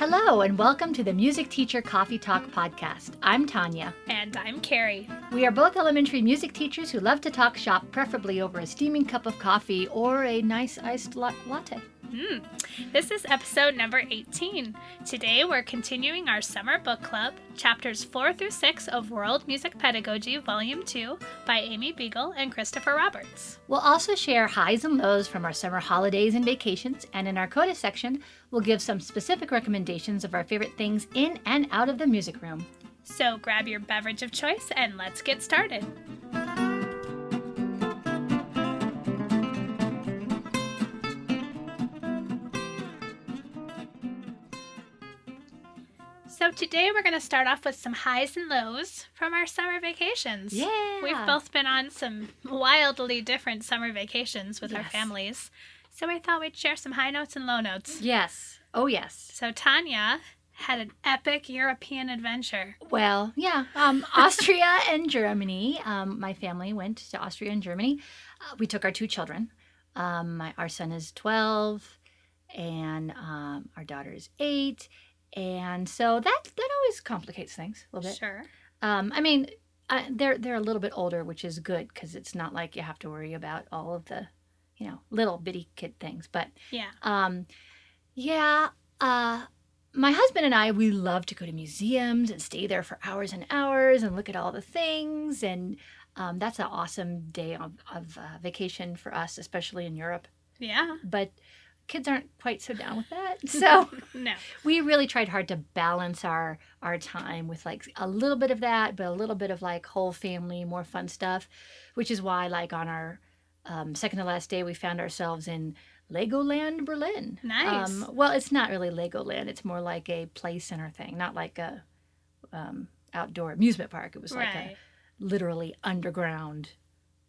Hello, and welcome to the Music Teacher Coffee Talk podcast. I'm Tanya. And I'm Carrie. We are both elementary music teachers who love to talk shop, preferably over a steaming cup of coffee or a nice iced latte. Mm. This is episode number 18. Today we're continuing our summer book club, chapters 4 through 6 of World Music Pedagogy, Volume 2 by Amy Beegle and Christopher Roberts. We'll also share highs and lows from our summer holidays and vacations, and in our CODA section, we'll give some specific recommendations of our favorite things in and out of the music room. So grab your beverage of choice and let's get started. So today we're going to start off with some highs and lows from our summer vacations. Yeah. We've both been on some wildly different summer vacations with our Yes. families. So I thought we'd share some high notes and low notes. Yes. Oh, yes. So Tanya had an epic European adventure. Well, yeah. Um, Austria and Germany. Um, my family went to Austria and Germany. Uh, we took our two children. Um, my, our son is 12, and um, our daughter is 8. And so that that always complicates things a little bit. Sure. Um, I mean, I, they're they're a little bit older, which is good because it's not like you have to worry about all of the, you know, little bitty kid things. But Yeah. um, yeah, uh, my husband and I we love to go to museums and stay there for hours and hours and look at all the things, and um, that's an awesome day of, of uh, vacation for us, especially in Europe. Yeah. But kids aren't quite so down with that, so No. we really tried hard to balance our our time with like a little bit of that but a little bit of like whole family more fun stuff which is why like on our um, second to last day we found ourselves in legoland berlin Nice. um, well it's not really legoland it's more like a play center thing not like a um, outdoor amusement park it was like right. a literally underground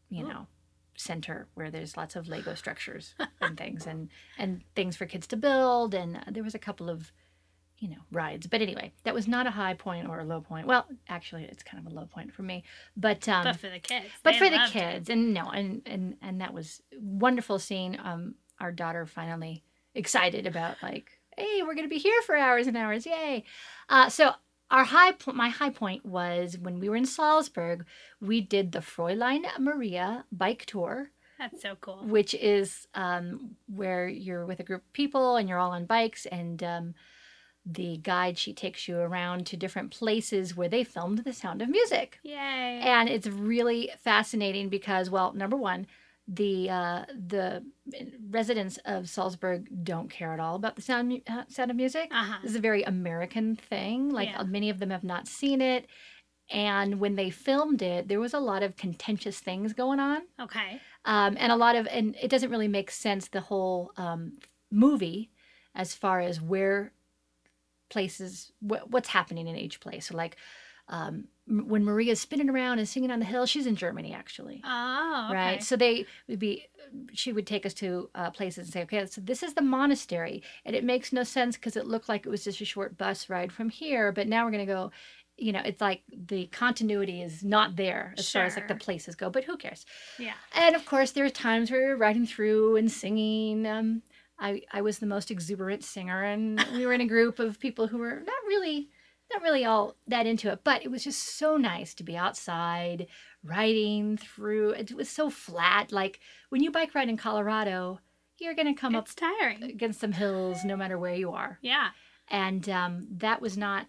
you Ooh. know center where there's lots of lego structures and things and and things for kids to build. And uh, there was a couple of you know rides. But anyway that was not a high point or a low point. Well actually it's kind of a low point for me. But um but for the kids. but they for the loved it. kids. And no and and and that was wonderful seeing um our daughter finally excited about like hey we're gonna be here for hours and hours. Yay. Uh so our high my high point was when we were in salzburg we did the fräulein maria bike tour That's so cool. which is um, where you're with a group of people and you're all on bikes and um, the guide she takes you around to different places where they filmed the sound of music Yay. and it's really fascinating because well number one the uh, the residents of salzburg don't care at all about the sound, uh, sound of music uh-huh. this is a very american thing like Yeah. many of them have not seen it and when they filmed it there was a lot of contentious things going on Okay. um, and a lot of and it doesn't really make sense the whole um, movie as far as where places wh- what's happening in each place so like um, when maria's spinning around and singing on the hill she's in germany actually Oh, okay. right so they would be she would take us to uh, places and say okay so this is the monastery and it makes no sense because it looked like it was just a short bus ride from here but now we're going to go you know it's like the continuity is not there as far as like the places go but who cares Yeah. and of course, there are times where we were riding through and singing. Um, I I was the most exuberant singer, and we were in a group of people who were not really not really all that into it. But it was just so nice to be outside riding through. It was so flat. Like when you bike ride in Colorado, you're gonna come it's tiring. up against some hills no matter where you are, Yeah. and um, that was not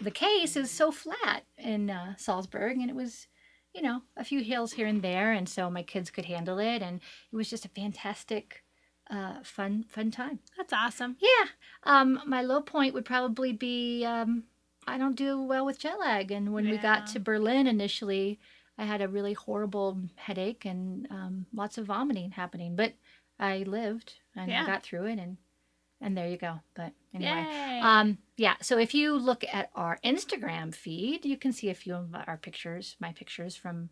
the case. It was so flat in uh, Salzburg, and it was you know, a few hills here and there, and so my kids could handle it, and it was just a fantastic, uh, fun, fun time. That's awesome. Yeah. Um, my low point would probably be um, I don't do well with jet lag, and when we got Yeah. to Berlin initially, I had a really horrible headache and um, lots of vomiting happening, but I lived and I Yeah. got through it, and and there you go. But anyway. Yay. Um, yeah, so if you look at our Instagram feed, you can see a few of our pictures, my pictures from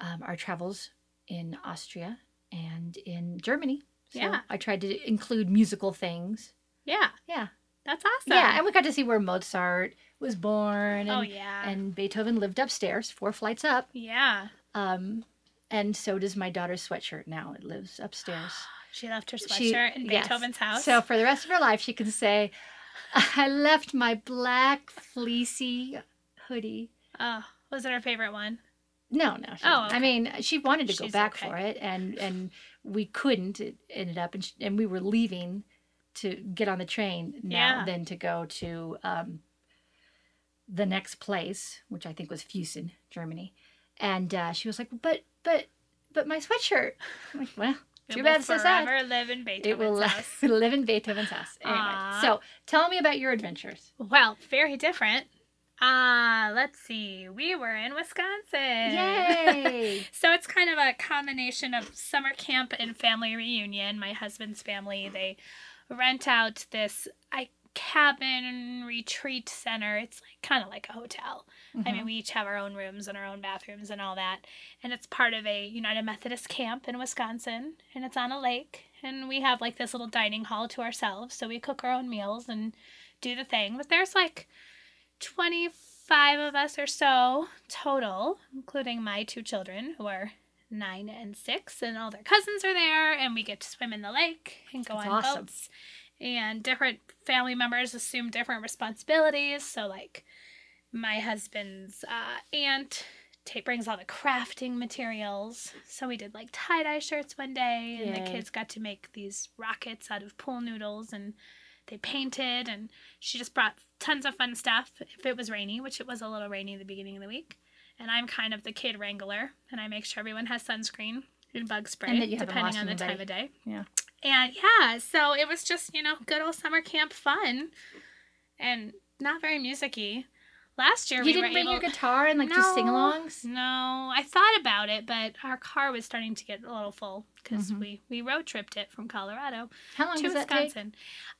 um, our travels in Austria and in Germany. So Yeah. I tried to include musical things. yeah. Yeah. That's awesome. Yeah, and we got to see where Mozart was born and, oh yeah. and Beethoven lived upstairs, four flights up. yeah. Um, and so does my daughter's sweatshirt now. It lives upstairs. She left her She- sweatshirt in yes. Beethoven's house. So for the rest of her life, she can say, I left my black fleecy hoodie. Oh, was it her favorite one? No, no. She, Oh, okay. I mean, she wanted to go back okay. for it, and and we couldn't. It ended up, and, sh and we were leaving to get on the train now, Yeah. then to go to um, the next place, which I think was Fussen, Germany. And uh, she was like, "But, but, but my sweatshirt." I'm like, "Well, It too will bad sad. forever live in It Beethoven's will house. live in Beethoven's house." Anyway, so tell me about your adventures. Well, very different. Uh, let's see. We were in Wisconsin. Yay! So it's kind of a combination of summer camp and family reunion. My husband's family, they rent out this I cabin retreat center. It's like kind of like a hotel. I mean, mm-hmm. we each have our own rooms and our own bathrooms and all that. And it's part of a United Methodist camp in Wisconsin, and it's on a lake. And we have like this little dining hall to ourselves, so we cook our own meals and do the thing. But there's like 25 of us or so total, including my two children who are nine and six, and all their cousins are there, and we get to swim in the lake and go That's on awesome. boats. And different family members assume different responsibilities. So, like, my husband's uh, aunt ta brings all the crafting materials. So we did like tie dye shirts one day, and the kids got to make these rockets out of pool noodles, and they painted. And she just brought tons of fun stuff. If it was rainy, which it was a little rainy at the beginning of the week, and I'm kind of the kid wrangler, and I make sure everyone has sunscreen and bug spray, And depending on the anybody. time of day. Yeah. And yeah, so it was just, you know, good old summer camp fun and not very musicy. Last year You we didn't bring able your guitar and like do sing-alongs. No, I thought about it, but our car was starting to get a little full because Mhm. we we road tripped it from Colorado How long to does that take? Wisconsin.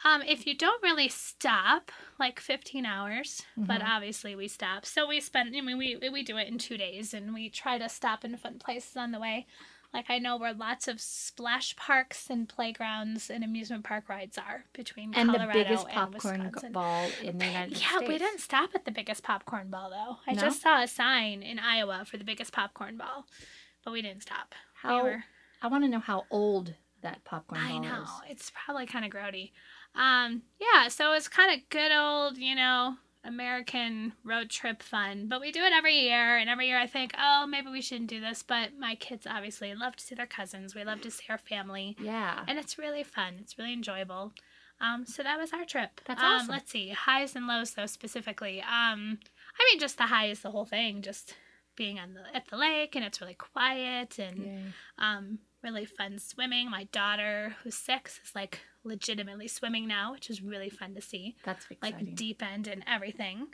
Um, if you don't really stop, like 15 hours, but Mhm. obviously we stop. So we spend, I mean, we we do it in two days, and we try to stop in fun places on the way. Like I know where lots of splash parks and playgrounds and amusement park rides are between And the biggest and popcorn Wisconsin. ball in the United Yeah, States. Yeah, we didn't stop at the biggest popcorn ball though. I No? just saw a sign in Iowa for the biggest popcorn ball, but we didn't stop. How we were I want to know how old that popcorn I know. is. It's probably kind of grody. Um, yeah, so it's kind of good old, you know, American road trip fun. But we do it every year, and every year I think, oh, maybe we shouldn't do this. But my kids obviously love to see their cousins. We love to see our family, Yeah. and it's really fun. It's really enjoyable. Um, so that was our trip. That's um, awesome. Let's see, highs and lows though specifically. Um, I mean, just the high is the whole thing. Just being on the at the lake, and it's really quiet and Yay. um, really fun swimming. My daughter, who's six, is like legitimately swimming now, which is really fun to see. That's exciting. Like deep end and everything.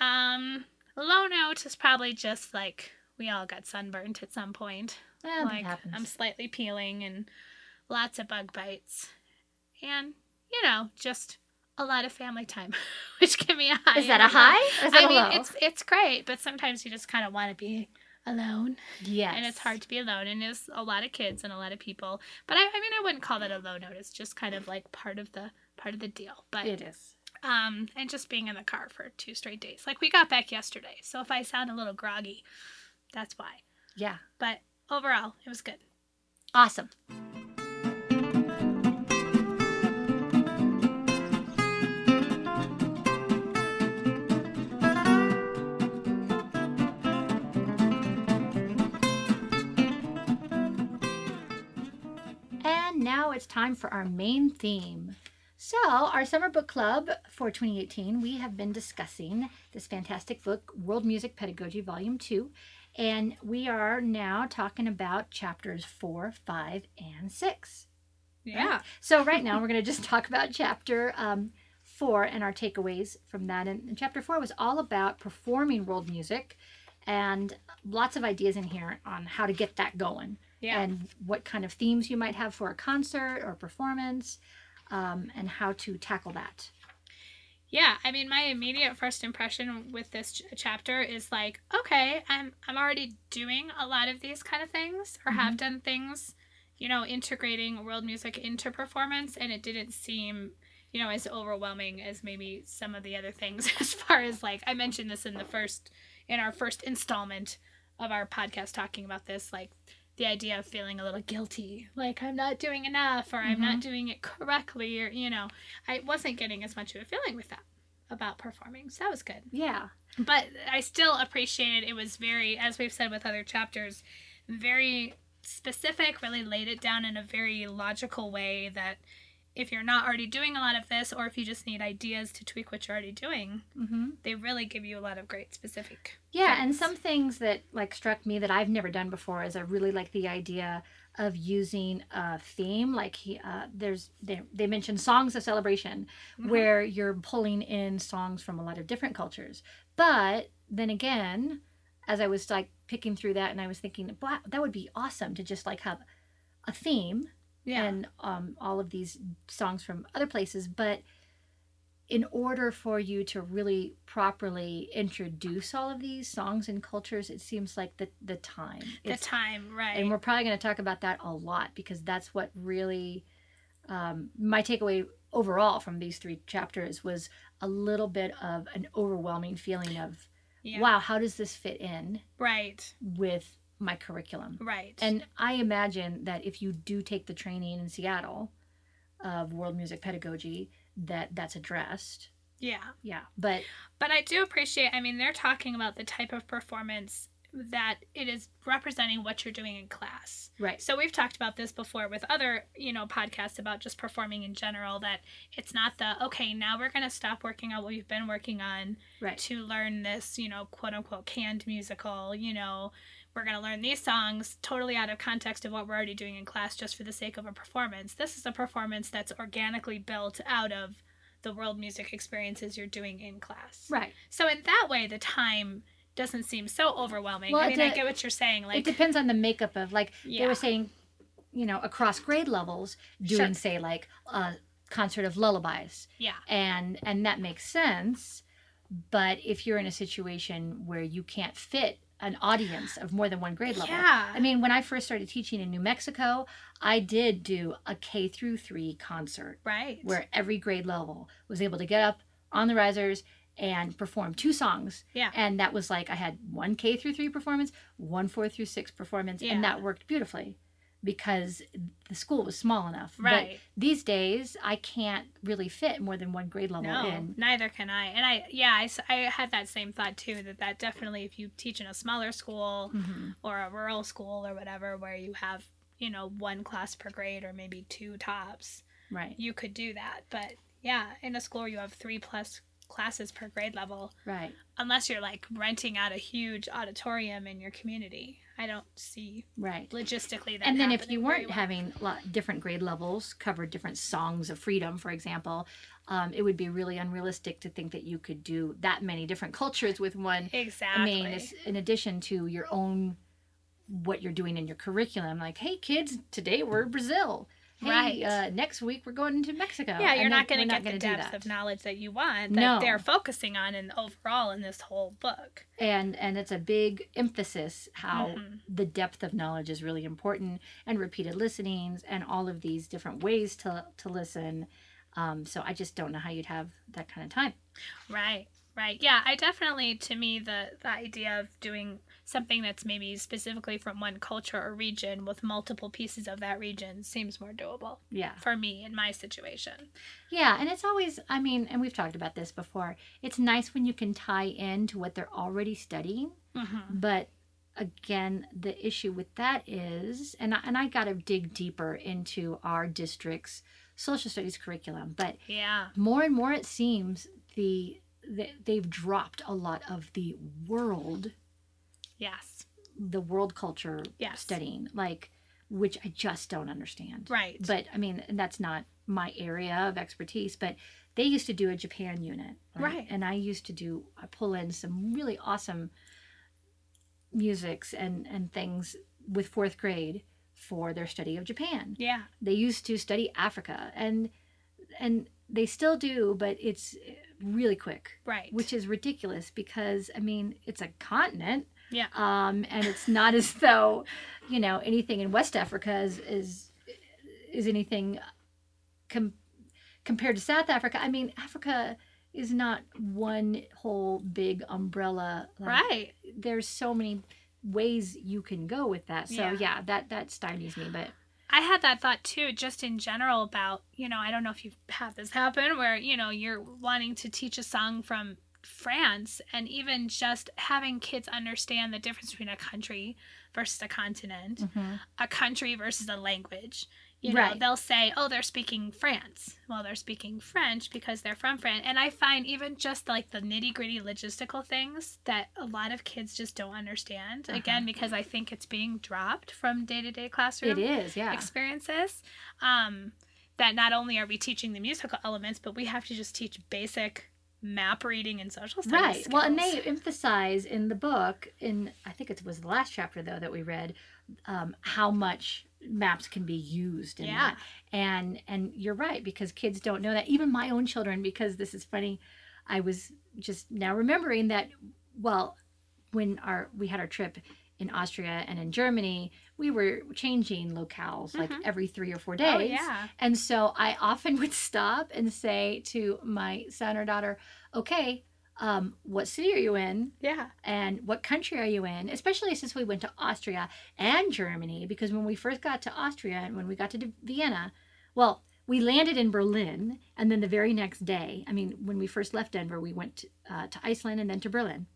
Um, low note is probably just like we all got sunburnt at some point. Yeah, that like happens. I'm slightly peeling and lots of bug bites, and you know just a lot of family time, which can be a high. is that a high or is that I a mean, low? it's it's great, but sometimes you just kind of want to be alone yes. and it's hard to be alone and there's a lot of kids and a lot of people but I, I mean i wouldn't call that a low note it's just kind of like part of the part of the deal but It is. um and just being in the car for two straight days like we got back yesterday so if i sound a little groggy that's why Yeah. but overall it was good Awesome. It's time for our main theme. So, our summer book club for 2018, we have been discussing this fantastic book, World Music Pedagogy, Volume 2. And we are now talking about chapters 4, 5, and 6. yeah So, right now, we're going to just talk about chapter um, 4 and our takeaways from that. And, and chapter 4 was all about performing world music and lots of ideas in here on how to get that going yeah and what kind of themes you might have for a concert or performance um, and how to tackle that. yeah i mean my immediate first impression with this ch- chapter is like okay i'm i'm already doing a lot of these kind of things or have done things you know integrating world music into performance and it didn't seem you know as overwhelming as maybe some of the other things as far as like i mentioned this in the first in our first installment of our podcast talking about this like the idea of feeling a little guilty, like I'm not doing enough or I'm not mm-hmm. doing it correctly, or, you know, I wasn't getting as much of a feeling with that about performing. So that was good. Yeah. But I still appreciated it was very, as we've said with other chapters, very specific, really laid it down in a very logical way that if you're not already doing a lot of this or if you just need ideas to tweak what you're already doing, Mm-hmm. they really give you a lot of great specific. Yeah, and some things that like struck me that I've never done before is I really like the idea of using a theme. Like he, uh, there's they, they mentioned songs of celebration, Mhm. where you're pulling in songs from a lot of different cultures. But then again, as I was like picking through that, and I was thinking, wow, that would be awesome to just like have a theme Yeah. and um, all of these songs from other places. But in order for you to really properly introduce all of these songs and cultures, it seems like the the time. the It's- time, right. and we're probably going to talk about that a lot because that's what really um, my takeaway overall from these three chapters was a little bit of an overwhelming feeling of yeah. wow how does this fit in Right. with my curriculum Right. and I imagine that if you do take the training in Seattle of world music pedagogy, that that's addressed. yeah. Yeah, but But I do appreciate, I mean, they're talking about the type of performance that it is representing what you're doing in class. right, So we've talked about this before with other, you know, podcasts about just performing in general that it's not the okay, now we're going to stop working on what we've been working on right, to learn this, you know, quote unquote canned musical, you know, we're going to learn these songs totally out of context of what we're already doing in class just for the sake of a performance. This is a performance that's organically built out of the world music experiences you're doing in class. right. So in that way the time doesn't seem so overwhelming. Well, I mean, I get what you're saying like it depends on the makeup of like they were saying, you know, across grade levels, doing Sure. say like a concert of lullabies, yeah. and and that makes sense. But if you're in a situation where you can't fit an audience of more than one grade level, Yeah. I mean, when I first started teaching in New Mexico, I did do a K through three concert right. where every grade level was able to get up on the risers and perform two songs. Yeah. And that was like I had one K through three performance, one four through six performance, Yeah. and that worked beautifully because the school was small enough. Right. But these days, I can't really fit more than one grade level No, in. neither can I. And I, yeah, I, I had that same thought too. That that definitely, if you teach in a smaller school Mhm. or a rural school or whatever, where you have you know one class per grade or maybe two tops, Right. you could do that. But yeah, in a school where you have three plus classes per grade level, Right. unless you're like renting out a huge auditorium in your community, I don't see Right. logistically that. and then if you weren't well. having lot, different grade levels cover different songs of freedom for example um, it would be really unrealistic to think that you could do that many different cultures with one exactly, i mean in addition to your own what you're doing in your curriculum like hey kids today we're brazil hey, Right. uh, next week we're going to mexico yeah, you're And not going to get the depth of knowledge that you want that No. they're focusing on in overall in this whole book. and and it's a big emphasis how Mhm. the depth of knowledge is really important and repeated listenings and all of these different ways to to listen um, so i just don't know how you'd have that kind of time Right, right. Yeah, I definitely, to me, the, the idea of doing something that's maybe specifically from one culture or region with multiple pieces of that region seems more doable yeah for me in my situation. yeah and it's always i mean and we've talked about this before it's nice when you can tie in to what they're already studying Mm-hmm. but again the issue with that is and I, and I got to dig deeper into our district's social studies curriculum but Yeah, more and more it seems the, the they've dropped a lot of the world yes, the world culture Yes. studying like which i just don't understand right. but i mean that's not my area of expertise but they used to do a japan unit Right. and i used to do i pull in some really awesome musics and and things with fourth grade for their study of japan yeah, they used to study Africa and and they still do, but it's really quick, right. which is ridiculous because I mean it's a continent, Yeah. um, and it's not as though you know anything in West Africa is is, is anything com- compared to South Africa. I mean Africa is not one whole big umbrella. like, right. There's so many ways you can go with that. So Yeah. yeah, that that stymies me, but I had that thought too, just in general about, you know, I don't know if you've had this happen where, you know, you're wanting to teach a song from France and even just having kids understand the difference between a country versus a continent, a country versus a language. You know, Right. they'll say, oh, they're speaking France. Well, they're speaking French because they're from France. And I find even just like the nitty gritty logistical things that a lot of kids just don't understand. Uh-huh. Again, because I think it's being dropped from day to day classroom it is, yeah. experiences um, that not only are we teaching the musical elements but we have to just teach basic map reading and social studies Right. Well, and they emphasize in the book, in I think it was the last chapter though that we read, um, how much maps can be used in Yeah. that. And and you're right because kids don't know that. Even my own children, because this is funny, I was just now remembering that. Well, when our we had our trip in Austria and in Germany, we were changing locales like Mhm. every three or four days. oh yeah And so I often would stop and say to my son or daughter, okay, um, what city are you in? yeah And what country are you in? Especially since we went to Austria and Germany, because when we first got to Austria and when we got to Vienna, well, we landed in Berlin, and then the very next day, I mean, when we first left Denver, we went uh, to Iceland and then to Berlin.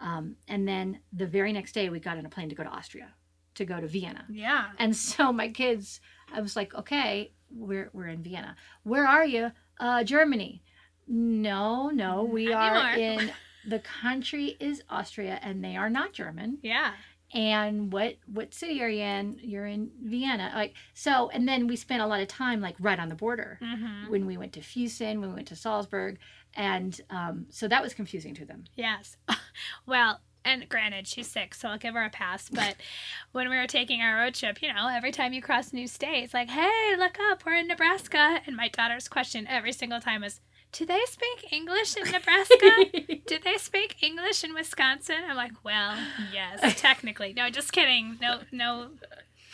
Um, and then the very next day, we got on a plane to go to Austria, to go to Vienna. yeah And so my kids, I was like, okay, we're we're in Vienna. Where are you? Uh, Germany. No, no, we are in the country is Austria, and they are not German. yeah And what what city are you in? You're in Vienna. Like so, and then we spent a lot of time like right on the border hmm when we went to Fussen, when we went to Salzburg, and um, so that was confusing to them. yes well and granted she's sick so i'll give her a pass but when we were taking our road trip you know every time you cross a new state it's like hey look up we're in nebraska and my daughter's question every single time was do they speak english in nebraska Do they speak English in Wisconsin? I'm like, well, yes, technically. No, just kidding. No, no,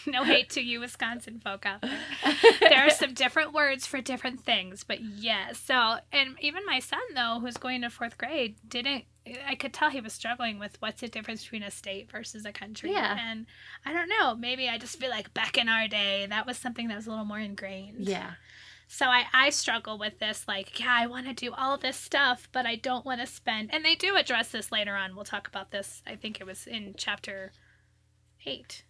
no hate to you, Wisconsin folk out there. There are some different words for different things, but yes. So, and even my son though, who's going to fourth grade, didn't. I could tell he was struggling with what's the difference between a state versus a country. Yeah. And I don't know. Maybe I just feel like back in our day, that was something that was a little more ingrained. yeah. So I, I struggle with this, like, yeah, I want to do all this stuff, but I don't want to spend. And they do address this later on. We'll talk about this. I think it was in chapter eight,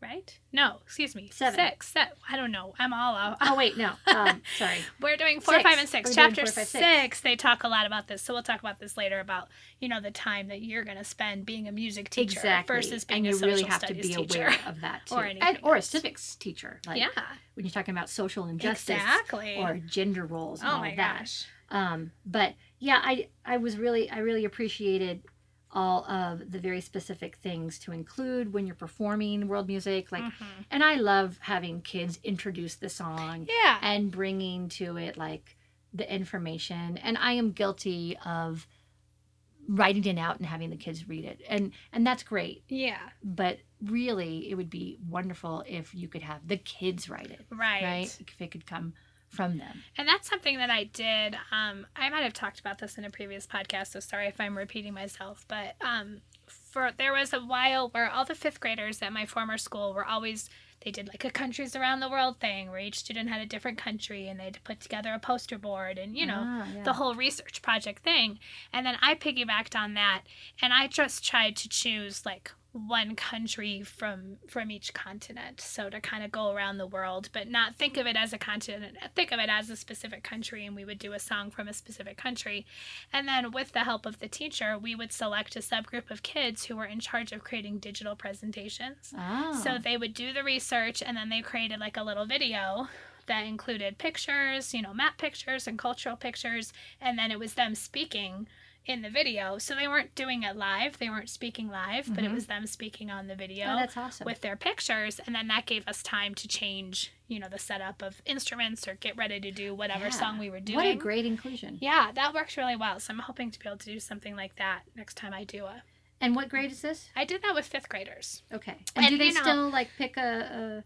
right? No, excuse me, Seven. six. Se- I don't know. I'm all out. Oh wait, no. Um, sorry. We're doing four, Six. five, and 6 We're Chapter six. they talk a lot about this. So we'll talk about this later about you know the time that you're going to spend being a music teacher exactly. versus being and a you social really have to be teacher. aware of that too, Or and, or a civics teacher. Like yeah, when you're talking about social injustice exactly. or gender roles and oh all my that. gosh. Um, but yeah, I I was really I really appreciated all of the very specific things to include when you're performing world music. Like, Mhm. and I love having kids introduce the song Yeah. and bringing to it like the information. And I am guilty of writing it out and having the kids read it, and and that's great. yeah. But really, it would be wonderful if you could have the kids write it, Right. right? If it could come from them. And that's something that I did. Um, I might have talked about this in a previous podcast, so sorry if I'm repeating myself. But um, for there was a while where all the fifth graders at my former school were always they did like a countries around the world thing where each student had a different country and they'd put together a poster board and you know Ah, yeah. the whole research project thing. And then I piggybacked on that and I just tried to choose like one country from from each continent. So to kind of go around the world but not think of it as a continent think of it as a specific country and we would do a song from a specific country. And then with the help of the teacher we would select a subgroup of kids who were in charge of creating digital presentations. Ah. so they would do the research and then they created like a little video that included pictures, you know, map pictures and cultural pictures, and then it was them speaking in the video. So they weren't doing it live, they weren't speaking live, but it Mhm. was them speaking on the video oh, that's awesome. with their pictures, and then that gave us time to change, you know, the setup of instruments or get ready to do whatever Yeah. song we were doing. What a great inclusion. yeah, that works really well. So I'm hoping to be able to do something like that next time I do a. And what grade is this? I did that with fifth graders. Okay. And, And, do they know- still like pick a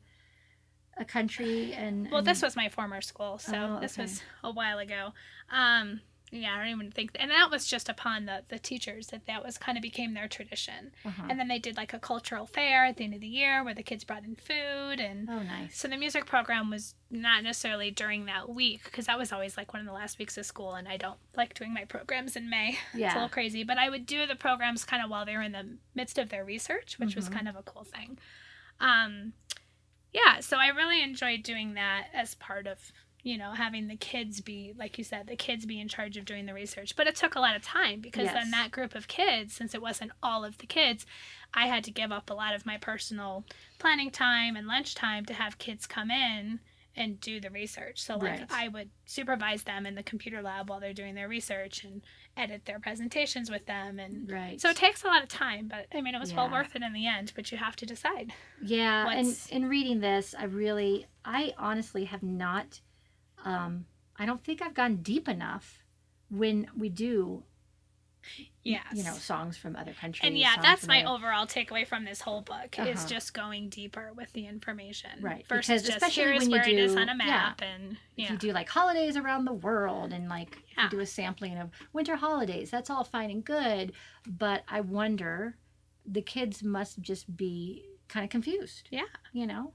a, a country and Well, this was my former school, so Oh, this was a while ago. Um, yeah, I don't even think, and that was just upon the the teachers that that was kind of became their tradition. Uh-huh. And then they did like a cultural fair at the end of the year where the kids brought in food and. oh, nice. So the music program was not necessarily during that week because that was always like one of the last weeks of school, and I don't like doing my programs in May. It's a little crazy, but I would do the programs kind of while they were in the midst of their research, which was Mhm. kind of a cool thing. Um, yeah, so I really enjoyed doing that as part of you know having the kids be like you said the kids be in charge of doing the research but it took a lot of time because Yes. then that group of kids since it wasn't all of the kids i had to give up a lot of my personal planning time and lunch time to have kids come in and do the research so like Right. i would supervise them in the computer lab while they're doing their research and edit their presentations with them and Right. so it takes a lot of time but i mean it was well worth it in the end but you have to decide Yeah, What's- and in reading this, I really, I honestly have not, um, I don't think I've gone deep enough when we do, yes you know, songs from other countries. And yeah, that's my other- overall takeaway from this whole book is Uh-huh. just going deeper with the information. Right, Versus because just especially here is when you where it is do- on a yeah. map and If you do like holidays around the world and like Yeah. you do a sampling of winter holidays, that's all fine and good. But I wonder, the kids must just be kind of confused. Yeah. You know?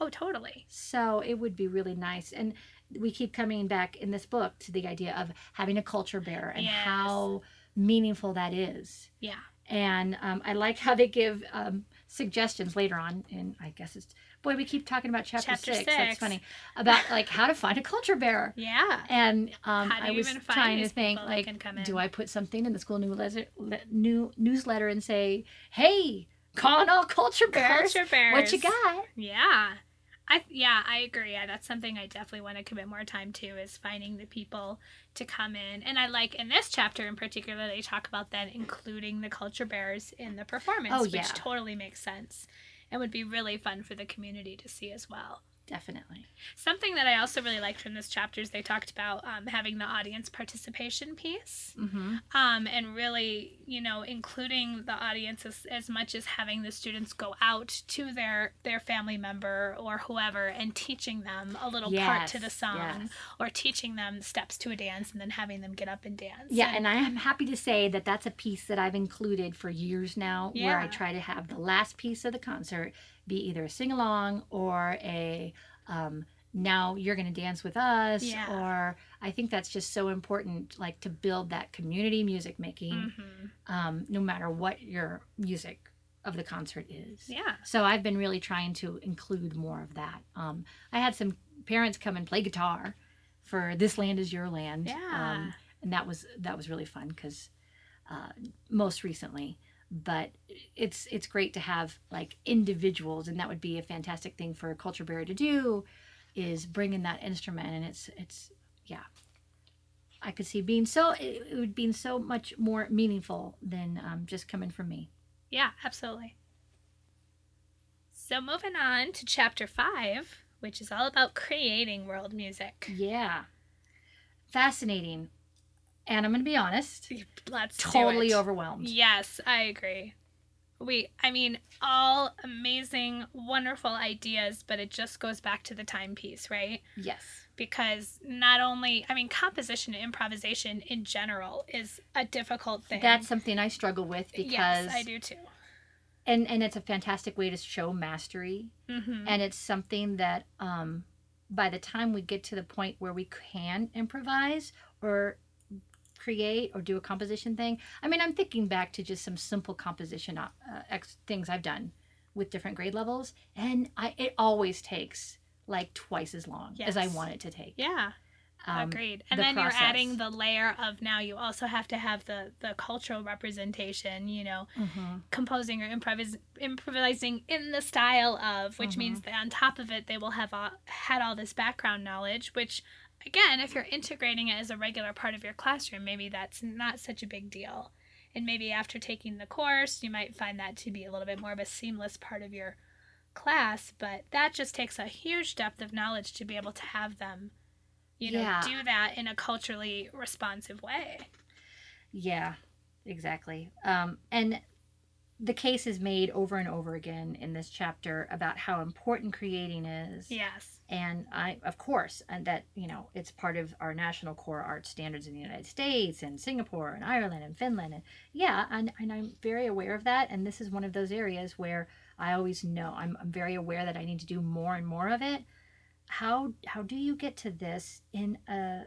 Oh, totally. So it would be really nice. And we keep coming back in this book to the idea of having a culture bearer and Yes. how meaningful that is. Yeah. And um, I like how they give um, suggestions later on. And I guess it's, boy, we keep talking about chapter, Chapter six. That's funny. About like how to find a culture bearer. Yeah. And um, I was trying to think, like, do? I put something in the school newsletter, le- new newsletter and say, "Hey, calling all culture bearers, Culture bearers. what you got?" Yeah. I yeah, I agree. Yeah, that's something I definitely want to commit more time to is finding the people to come in. And I like in this chapter in particular they talk about then including the culture bearers in the performance, Oh, yeah. which totally makes sense and would be really fun for the community to see as well. Definitely. Something that I also really liked from this chapter is they talked about um, having the audience participation piece Mm-hmm. um, and really, you know, including the audience as, as much as having the students go out to their their family member or whoever and teaching them a little part to the song yes. or teaching them steps to a dance and then having them get up and dance. Yeah, and I am happy to say that that's a piece that I've included for years now, where I try to have the last piece of the concert be either a sing along or a um, now you're going to dance with us, Yeah. or I think that's just so important, like to build that community music making, Mhm. um, no matter what your music of the concert is. Yeah. So I've been really trying to include more of that. Um, I had some parents come and play guitar for "This Land Is Your Land," Yeah. um, and that was that was really fun because uh, most recently. But it's it's great to have like individuals, and that would be a fantastic thing for a culture bearer to do, is bring in that instrument, and it's it's yeah. I could see being so it it would be so much more meaningful than um, just coming from me. Yeah, absolutely. So moving on to chapter five, which is all about creating world music. Yeah. Fascinating. And I'm going to be honest, Let's totally overwhelmed. Yes, I agree. We, I mean, all amazing, wonderful ideas, but it just goes back to the timepiece, right? Yes. Because not only, I mean, composition and improvisation in general is a difficult thing. That's something I struggle with because yes, I do too. and and it's a fantastic way to show mastery hmm and it's something that um by the time we get to the point where we can improvise or create or do a composition thing. I mean, I'm thinking back to just some simple composition uh, ex- things I've done with different grade levels and I it always takes like twice as long as I want it to take. Yeah, Um, agreed. And the then you're adding the layer of now you also have to have the the cultural representation. You know, mhm. composing or improvis- improvising in the style of, which Mhm. means that on top of it, they will have all, had all this background knowledge, which, again, if you're integrating it as a regular part of your classroom, maybe that's not such a big deal. And maybe after taking the course, you might find that to be a little bit more of a seamless part of your class, but that just takes a huge depth of knowledge to be able to have them, you know, Yeah. do that in a culturally responsive way. Yeah, exactly. Um, and the case is made over and over again in this chapter about how important creating is. Yes. And I, of course, and that, you know, it's part of our national core art standards in the United States and Singapore and Ireland and Finland. And yeah, and, and I'm very aware of that. And this is one of those areas where I always know I'm, I'm very aware that I need to do more and more of it. How, how do you get to this in a,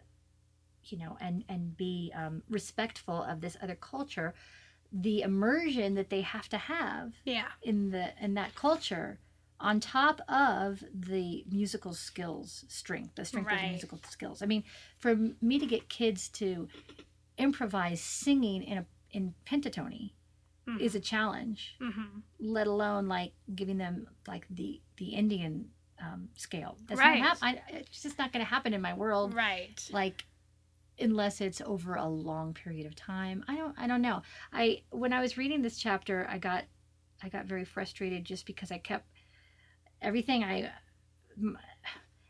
you know, and, and be um, respectful of this other culture? The immersion that they have to have Yeah. in the in that culture on top of the musical skills strength the strength of the musical skills i mean for me to get kids to improvise singing in a in pentatony Mhm. is a challenge Mhm. let alone like giving them like the the indian um, scale that's Right. not hap- I, it's just not going to happen in my world Right. like unless it's over a long period of time i don't i don't know i when i was reading this chapter i got i got very frustrated just because i kept everything I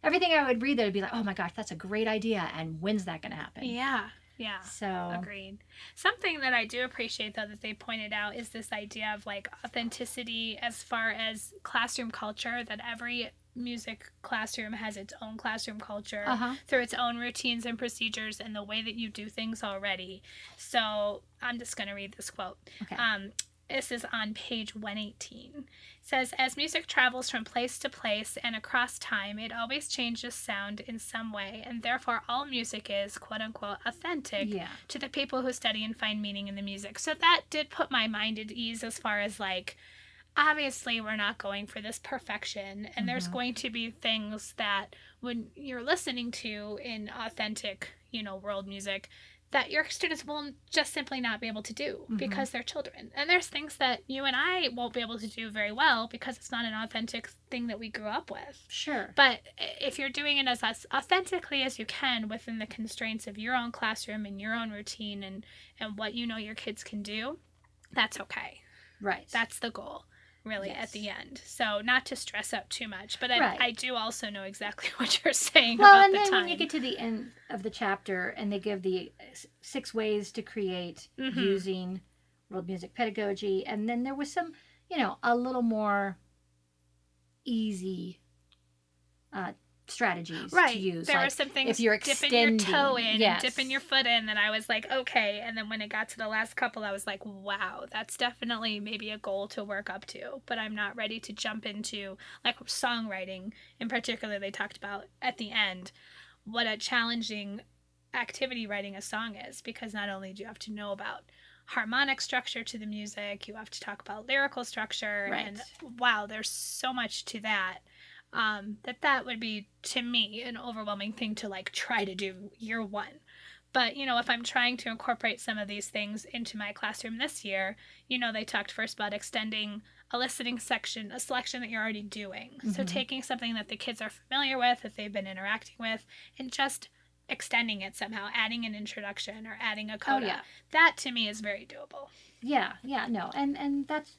everything i would read that would be like oh my gosh that's a great idea and when's that going to happen Yeah. Yeah. so Agreed. Something that I do appreciate though that they pointed out is this idea of like authenticity as far as classroom culture that every music classroom has its own classroom culture uh-huh through its own routines and procedures and the way that you do things already. So I'm just going to read this quote. okay Um, this is on page 118. It says, As music travels from place to place and across time, it always changes sound in some way, and therefore all music is, quote unquote, authentic yeah to the people who study and find meaning in the music. So that did put my mind at ease as far as like, obviously, we're not going for this perfection, and there's Mhm. going to be things that when you're listening to in authentic, you know, world music, that your students will just simply not be able to do Mhm. because they're children. And there's things that you and I won't be able to do very well because it's not an authentic thing that we grew up with. sure But if you're doing it as, as authentically as you can within the constraints of your own classroom and your own routine and, and what you know your kids can do, that's okay. right That's the goal, really, at the end. So, not to stress out too much. But I, Right. I do also know exactly what you're saying well about and the then time. when you get to the end of the chapter and they give the six ways to create Mhm. using world music pedagogy and then there was some you know a little more easy uh, strategies right. to use there like were some things if you're dipping your toe in yes. and dipping your foot in that I was like, okay. And then when it got to the last couple, I was like, wow, that's definitely maybe a goal to work up to. But I'm not ready to jump into like songwriting in particular. They talked about at the end what a challenging activity writing a song is because not only do you have to know about harmonic structure to the music, you have to talk about lyrical structure, right. and wow, there's so much to that um, that that would be to me an overwhelming thing to like try to do year one. But you know if i'm trying to incorporate some of these things into my classroom this year you know they talked first about extending a listening section a selection that you're already doing. So Mhm. taking something that the kids are familiar with that they've been interacting with and just extending it somehow adding an introduction or adding a oh coda. yeah. That to me is very doable. Yeah yeah no and and that's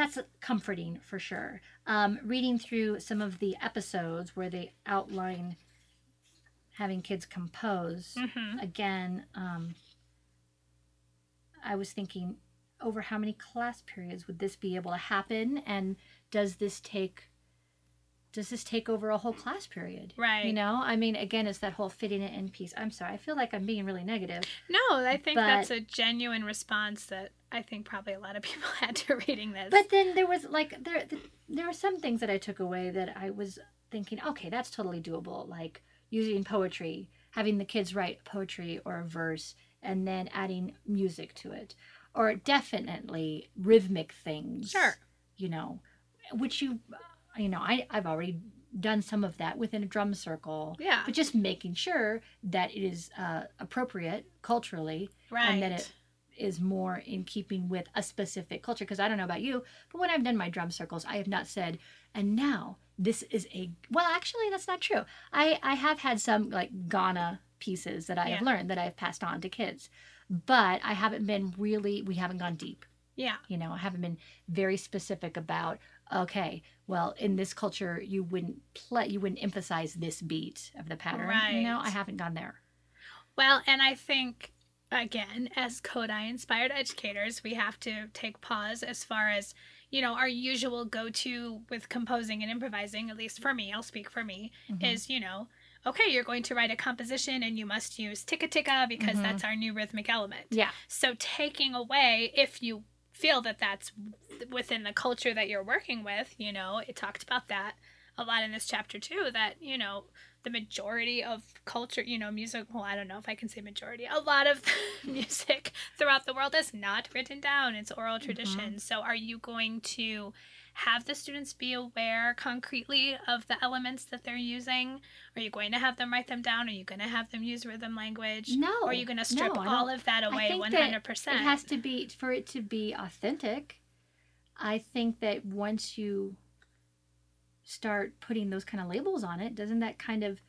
that's comforting for sure um, reading through some of the episodes where they outline having kids compose hmm again, um, I was thinking over how many class periods would this be able to happen, and does this take does this take over a whole class period? right You know, I mean, again, it's that whole fitting it in piece. I'm sorry, I feel like I'm being really negative. No, I think that's a genuine response that I think probably a lot of people had to reading this. But then there was like there there were some things that I took away that I was thinking, okay, that's totally doable. Like using poetry, having the kids write poetry or a verse, and then adding music to it, or definitely rhythmic things. Sure. You know, which you, you know, I I've already done some of that within a drum circle. yeah, But just making sure that it is uh, appropriate culturally right. and that it is more in keeping with a specific culture. Because I don't know about you, but when I've done my drum circles, I have not said, and now this is a. Well, actually, that's not true. I, I have had some like Ghana pieces that I have learned that I have passed on to kids, but I haven't been really, we haven't gone deep. yeah, You know, I haven't been very specific about, okay, well, in this culture, you wouldn't play, you wouldn't emphasize this beat of the pattern. Right. You know, I haven't gone there. Well, and I think again, as Kodály inspired educators, we have to take pause as far as, you know, our usual go to with composing and improvising, at least for me, I'll speak for me, Mhm. is, you know, okay, you're going to write a composition and you must use ticka ticka because Mhm. that's our new rhythmic element. yeah. So taking away, if you feel that that's within the culture that you're working with, you know, it talked about that a lot in this chapter too. That you know, the majority of culture, you know, music. Well, I don't know if I can say majority. A lot of music throughout the world is not written down; it's oral mm-hmm. tradition. So, are you going to have the students be aware concretely of the elements that they're using? Are you going to have them write them down? Are you going to have them use rhythm language? No. Or are you going to strip no, all of that away think one that hundred percent? It has to be for it to be authentic. I think that once you start putting those kind of labels on it, doesn't that kind of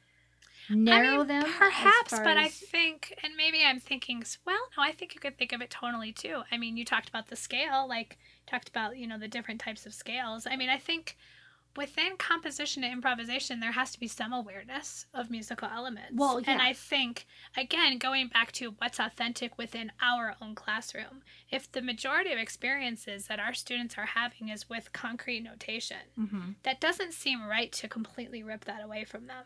narrow I mean, them? Perhaps, but I think, and maybe I'm thinking, well, no, I think you could think of it tonally too. I mean, you talked about the scale, like, talked about, you know, the different types of scales. I mean, I think within composition and improvisation, there has to be some awareness of musical elements. Well, yeah. And. I think, again, going back to what's authentic within our own classroom, if the majority of experiences that our students are having is with concrete notation, Mhm. that doesn't seem right to completely rip that away from them.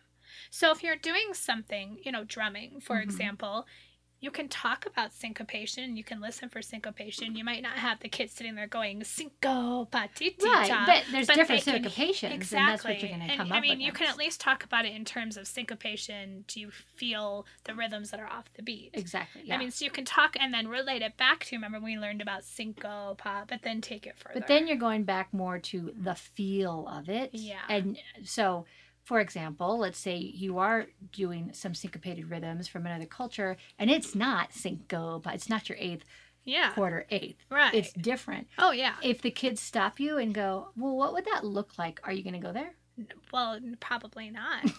So if you're doing something, you know, drumming, for Mhm. example, you can talk about syncopation, you can listen for syncopation. You might not have the kids sitting there going synco patiti Right, but there's but different they can- syncopations, Exactly. and that's what you're going to And, come I up mean, you can at least talk about it in terms of syncopation. Do you feel the rhythms that are off the beat? Exactly. Yeah. I mean, so you can talk and then relate it back to. Remember, we learned about syncopa, but then take it further. But then you're going back more to the feel of it. Yeah. And so, for example, let's say you are doing some syncopated rhythms from another culture, and it's not synco, but it's not your eighth yeah, quarter eighth. right. It's different. oh yeah. If the kids stop you and go, well, what would that look like? Are you going to go there? Well, probably not.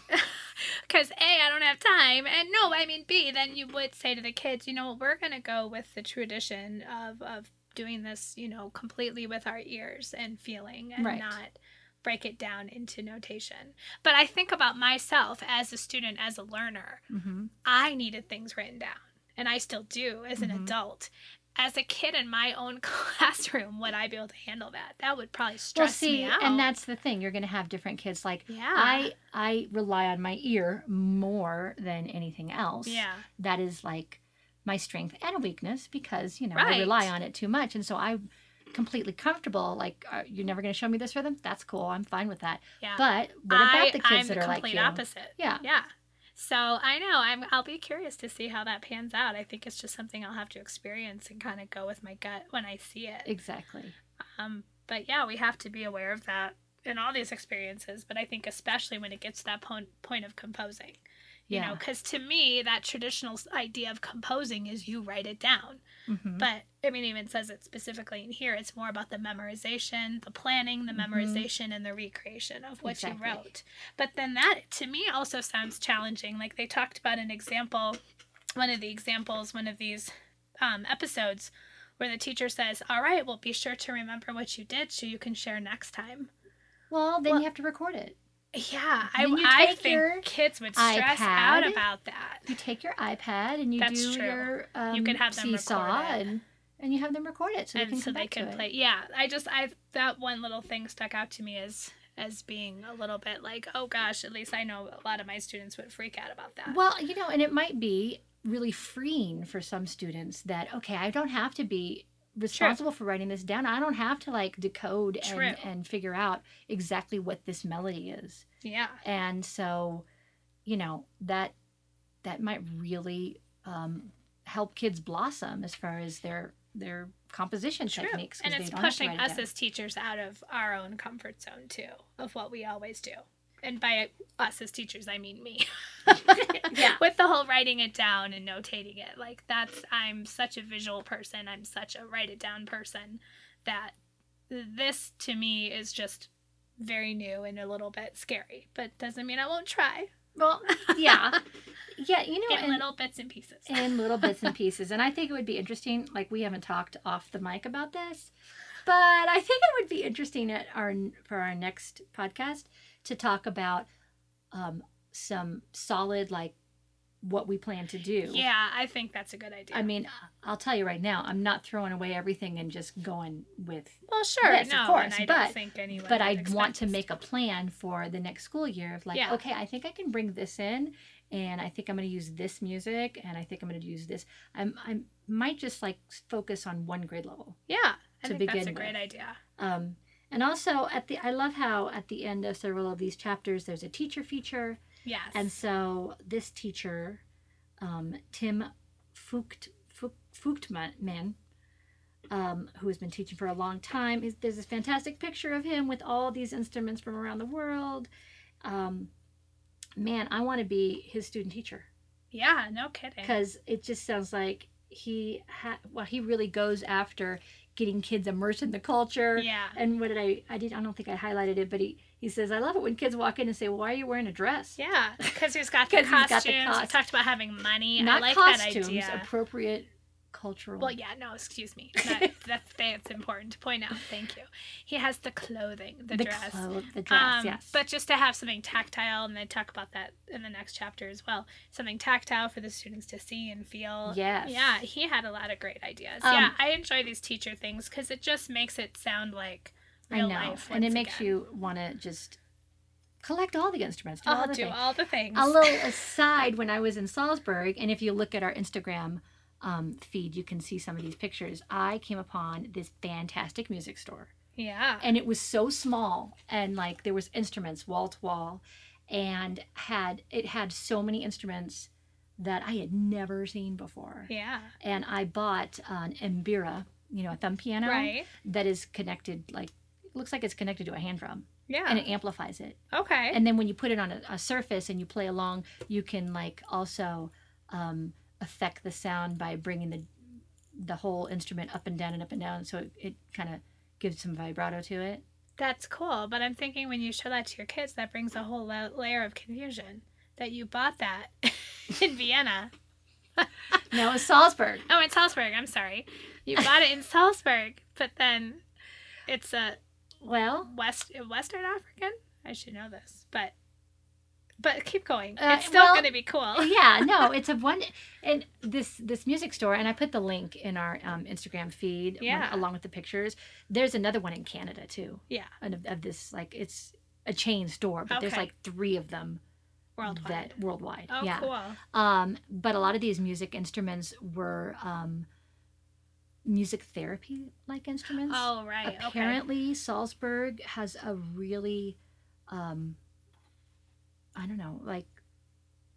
Because A, I don't have time. And no, I mean, B, then you would say to the kids, you know, we're going to go with the tradition of, of doing this, you know, completely with our ears and feeling and Right. not break it down into notation. But I think about myself as a student, as a learner. Mm-hmm. I needed things written down, and I still do as an Mhm. adult. As a kid in my own classroom, would I be able to handle that? That would probably Well, stress see, me out. and that's the thing. You're going to have different kids. Like, yeah, I, I rely on my ear more than anything else. yeah, that is like my strength and a weakness because you know Right. I rely on it too much, and so I'm completely comfortable. Like, uh, you're never going to show me this rhythm. That's cool. I'm fine with that. yeah. But what about I, the kids I'm that the are like complete you? opposite. Yeah. Yeah. So I know I'm. I'll be curious to see how that pans out. I think it's just something I'll have to experience and kind of go with my gut when I see it. Exactly. Um, but yeah, we have to be aware of that in all these experiences. But I think especially when it gets to that point point of composing, you know, Yeah. because to me that traditional idea of composing is you write it down. Mhm. But I mean, even says it specifically in here. It's more about the memorization, the planning, the Mhm. memorization, and the recreation of what Exactly. you wrote. But then that, to me, also sounds challenging. Like they talked about an example, one of the examples, one of these um, episodes, where the teacher says, "All right, well, be sure to remember what you did so you can share next time." Well, then Well- you have to record it. Yeah, I, I think kids would stress out about that. You take your iPad and you That's do true. your um, You can have them seesaw and and you have them record it so they and can so they can play. it. Yeah, I just I that one little thing stuck out to me as as being a little bit like, oh gosh, at least I know a lot of my students would freak out about that. Well, you know, and it might be really freeing for some students that okay, I don't have to be responsible for writing this down. I don't have to like decode True. and, and figure out exactly what this melody is. yeah, And so, you know, that that might really um, help kids blossom as far as their their composition true. techniques. And it's don't have to pushing it us down. as teachers out of our own comfort zone too, of what we always do. And by us as teachers, I mean me. Yeah. With the whole writing it down and notating it. Like that's I'm such a visual person. I'm such a write it down person that this to me is just very new and a little bit scary, but doesn't mean I won't try. Well, yeah, yeah, you know, in and, little bits and pieces. in little bits and pieces. And I think it would be interesting. Like we haven't talked off the mic about this, but I think it would be interesting at our for our next podcast to talk about um, some solid like what we plan to do. Yeah, I think that's a good idea. I mean, I'll tell you right now, I'm not throwing away everything and just going with well, sure, Yes, of course, I but- don't think but I want to make a plan for the next school year of like, Yeah. okay, I think I can bring this in, and I think I'm going to use this music, and I think I'm going to use this. I'm I might just like focus on one grade level. Yeah, I to think that's a begin great with. idea. Um, and also at the, I love how at the end of several of these chapters, there's a teacher feature, Yes. and so this teacher, um, Tim Fucht, Fucht, Fuchtman, um, who has been teaching for a long time, is, there's this fantastic picture of him with all these instruments from around the world. Um, man, I want to be his student teacher yeah, no kidding. because it just sounds like he ha- well he really goes after getting kids immersed in the culture Yeah. and what did i i did i don't think i highlighted it but he he says i love it when kids walk in and say why are you wearing a dress Yeah, because he's got the he's got costumes. the He cost- talked about having money. not I like costumes that idea. appropriate cultural Well, yeah, no, excuse me. That, that's that's important to point out. Thank you. He has the clothing, the, the dress. clo- the dress Um, yes But just to have something tactile, and they talk about that in the next chapter as well. Something tactile for the students to see and feel. yes Yeah, he had a lot of great ideas. Um, yeah, I enjoy these teacher things because it just makes it sound like i real know life. and it makes again. you want to just collect all the instruments do I'll the do things. all the things. a little aside when I was in Salzburg, and if you look at our Instagram um, feed, you can see some of these pictures. I came upon this fantastic music store, yeah. and it was so small, and like there was instruments wall to wall, and had it had so many instruments that I had never seen before. Yeah. And I bought an Mbira, you know, a thumb piano Right. that is connected like. Looks like it's connected to a hand drum Yeah. and it amplifies it okay. and then when you put it on a, a surface and you play along you can like also um, affect the sound by bringing the the whole instrument up and down and up and down so it, it kind of gives some vibrato to it That's cool, but I'm thinking when you show that to your kids, that brings a whole la- layer of confusion that you bought that in Vienna. no it's salzburg Oh, in Salzburg. I'm sorry. You bought it in Salzburg, but then it's a well West Western African. I should know this, but but keep going. Uh, it's still well, going to be cool. yeah no it's a one and this this music store and i put the link in our um, instagram feed Yeah. along with the pictures there's another one in canada too Yeah, and of, of this like it's a chain store but there's like three of them worldwide. that worldwide oh, yeah cool. Um, but a lot of these music instruments were um, music therapy like instruments. Oh, right. Okay. Apparently, Salzburg has a really, um, I don't know, like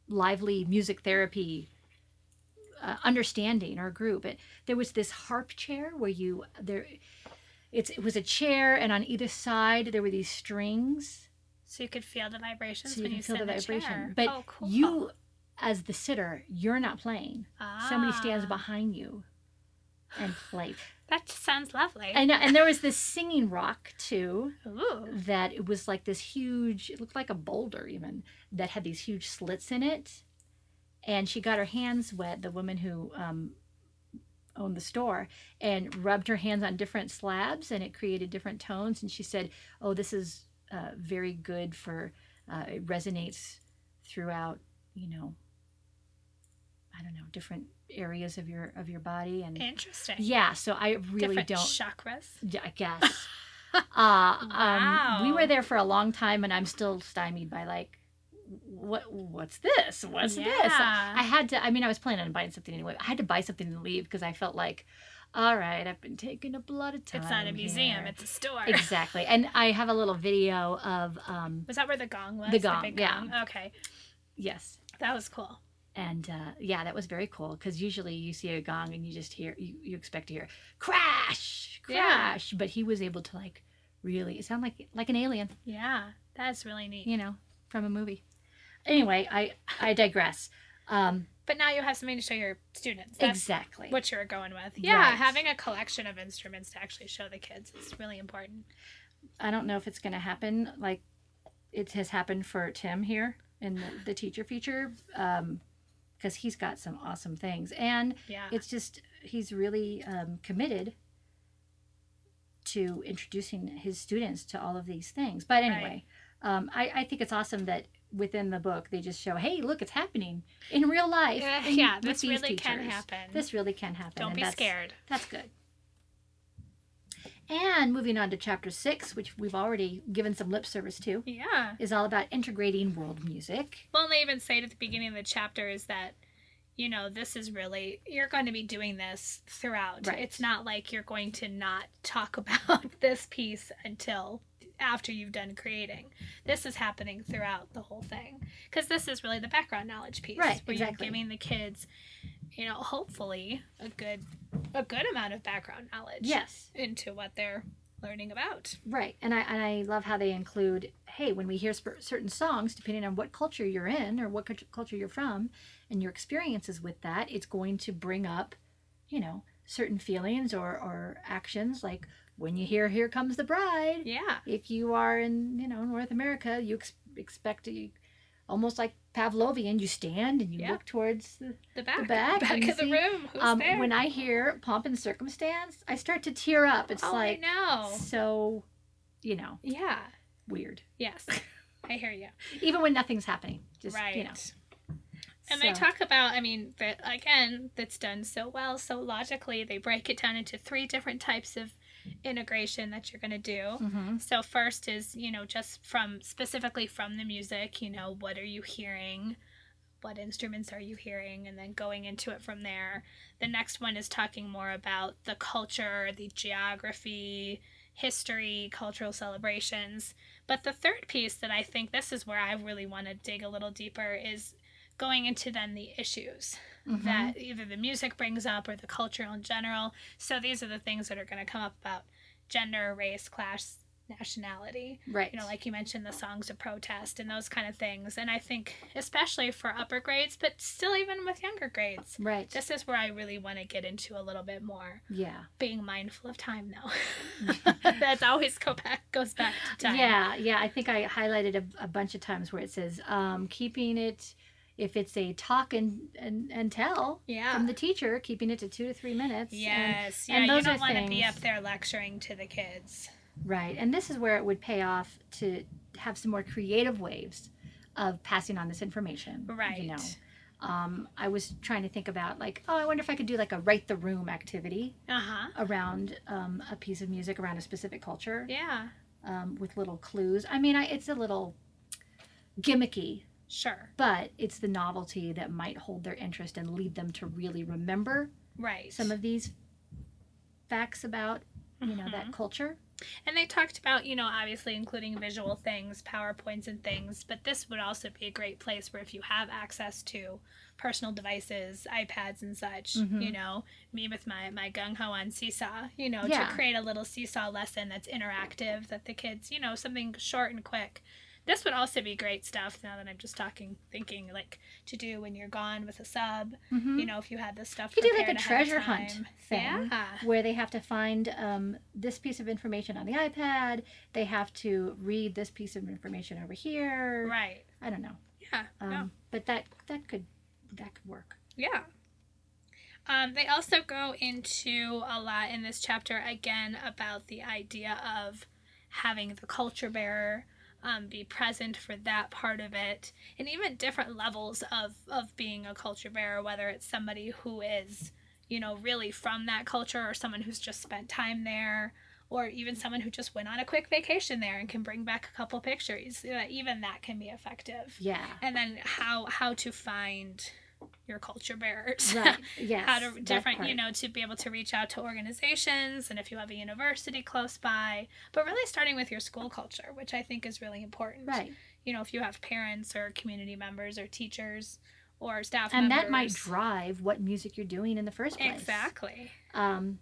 lively music therapy uh, understanding or group. It, there was this harp chair where you there. It's, it was a chair, and on either side there were these strings, So you could feel the vibrations so you when you feel the vibration. chair. But oh, cool. you, as the sitter, you're not playing. Somebody stands Ah, behind you and plays. That sounds lovely. And and there was this singing rock too Ooh. that it was like this huge. It looked like a boulder even that had these huge slits in it. And she got her hands wet. The woman who um, owned the store and rubbed her hands on different slabs, and it created different tones. And she said, "Oh, this is uh, very good for. Uh, it resonates throughout. You know, I don't know, different areas of your of your body and." Interesting. Yeah, so I really Different don't. chakras. Yeah, I guess. uh, um, we were there for a long time, and I'm still stymied by like, what? What's this? What's this? Yeah. I had to. I mean, I was planning on buying something anyway. I had to buy something and leave because I felt like, all right, I've been taking a lot of time. It's not a museum, here." it's a store. exactly. And I have a little video of um, Was that where the gong was? The gong, big yeah. gong? Okay. yes. That was cool. And uh, yeah, that was very cool because usually you see a gong and you just hear you, you expect to hear crash, Yeah. crash, but he was able to like really it sounded like like an alien, Yeah. That's really neat. you know, from a movie. Anyway, I I digress. Um, But now you have something to show your students. That's exactly. what you were going with. Yeah, Right. having a collection of instruments to actually show the kids is really important. I don't know if it's going to happen like it has happened for Tim here in the, the teacher feature because he's got some awesome things and Yeah. it's just he's really um, committed to introducing his students to all of these things but anyway um, I, I think it's awesome that within the book they just show, hey, look, it's happening in real life. Uh, yeah, this really can happen. This really can happen. Don't and be that's- scared. That's good. And moving on to chapter six, which we've already given some lip service to, Yeah. is all about integrating world music. Well, and they even say at the beginning of the chapter is that, you know, this is really, you're going to be doing this throughout. Right. It's not like you're going to not talk about this piece until after you've done creating. This is happening throughout the whole thing. Because this is really the background knowledge piece. Right, Where exactly. you're giving the kids, you know, hopefully a good, a good amount of background knowledge Yes. into what they're learning about. Right, and I and I love how they include, hey, when we hear sp- certain songs, depending on what culture you're in or what cult- culture you're from, and your experiences with that, it's going to bring up, you know, certain feelings or or actions. Like when you hear "Here Comes the Bride," Yeah. if you are in you know North America, you ex- expect to, almost like Pavlovian, you stand and you Yeah. look towards the. The back, back, back you of the room. Who's Um, when I hear "Pomp and Circumstance," I start to tear up. It's oh, like I know. so, you know, Yeah. weird. Yes. I hear you. even when nothing's happening. Just right. you know. And they talk about, I mean, that again, that's done so well, so logically, they break it down into three different types of integration that you're going to do. Mhm. So, first is, you know, just from specifically from the music, you know, what are you hearing? What instruments are you hearing? And then going into it from there. The next one is talking more about the culture, the geography, history, cultural celebrations. But the third piece that I think this is where I really want to dig a little deeper is going into then the issues Mhm. that either the music brings up or the culture in general. So these are the things that are going to come up about gender, race, class, nationality. right. You know, like you mentioned, the songs of protest and those kind of things. And I think, especially for upper grades, but still even with younger grades, right. this is where I really want to get into a little bit more. yeah. Being mindful of time, though. That's always go back goes back to time. Yeah, yeah. I think I highlighted a, a bunch of times where it says um, keeping it, if it's a talk and and, and tell Yeah. from the teacher, keeping it to two to three minutes. and- Yes. and yeah. You those don't are want to be up there lecturing to the kids. right. And this is where it would pay off to have some more creative ways of passing on this information. Right. You know. Um, I was trying to think about like, oh, I wonder if I could do like a write the room activity Uh huh. around um, a piece of music around a specific culture. Yeah. um, with little clues. I mean, I, it's a little gimmicky, Sure. but it's the novelty that might hold their interest and lead them to really remember Right. some of these facts about you know that Mhm. culture. And they talked about, you know, obviously including visual things, PowerPoints and things, but this would also be a great place where if you have access to personal devices, iPads and such, Mhm. you know, me with my, my gung ho on Seesaw, you know, Yeah. to create a little Seesaw lesson that's interactive that the kids, you know, something short and quick. This would also be great stuff now that I'm just talking, thinking like to do when you're gone with a sub, Mm-hmm. you know, if you had this stuff. You could do like a prepared ahead of treasure hunt thing Yeah. where they have to find um, this piece of information on the iPad. They have to read this piece of information over here. Right. I don't know, Yeah. um, no. but that that could that could work. Yeah. Um, they also go into a lot in this chapter again about the idea of having the culture bearer um, be present for that part of it, and even different levels of of being a culture bearer, whether it's somebody who is, you know, really from that culture, or someone who's just spent time there, or even someone who just went on a quick vacation there and can bring back a couple pictures. Even that can be effective. Yeah. And then how how to find your culture bearers. Right. Yes. how to different you know to be able to reach out to organizations and if you have a university close by but really starting with your school culture which i think is really important Right. you know if you have parents or community members or teachers or staff and members that might drive what music you're doing in the first place. exactly Um,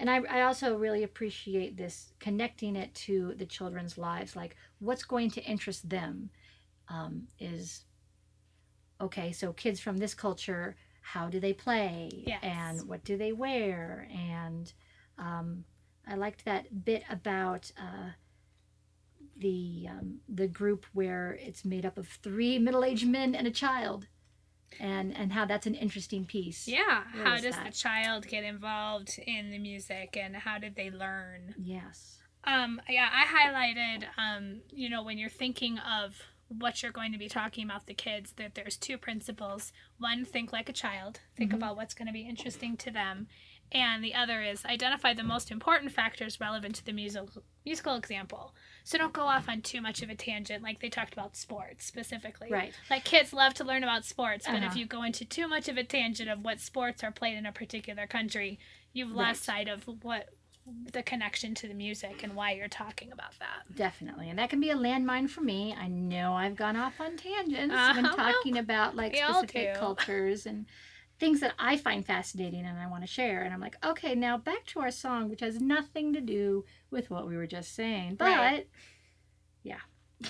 and I, I also really appreciate this connecting it to the children's lives. Like, what's going to interest them um, is okay. So, kids from this culture, how do they play? Yes. And what do they wear? And um, I liked that bit about. Uh, the um, the group where it's made up of three middle-aged men and a child, and and how that's an interesting piece. yeah What how does the child get involved in the music and how did they learn Yes. Um, yeah, I highlighted, um, you know, when you're thinking of what you're going to be talking about the kids that there's two principles one think like a child think Mhm. about what's going to be interesting to them and the other is identify the most important factors relevant to the musical musical example so don't go off on too much of a tangent like they talked about sports specifically Right. like kids love to learn about sports but if Uh-huh. you go into too much of a tangent of what sports are played in a particular country you've Right. lost sight of what the connection to the music and why you're talking about that Definitely. And that can be a landmine for me. I know I've gone off on tangents when Uh-huh. talking about like specific cultures and things that I find fascinating and I want to share. And I'm like, okay, now back to our song, which has nothing to do with what we were just saying. But Right. yeah.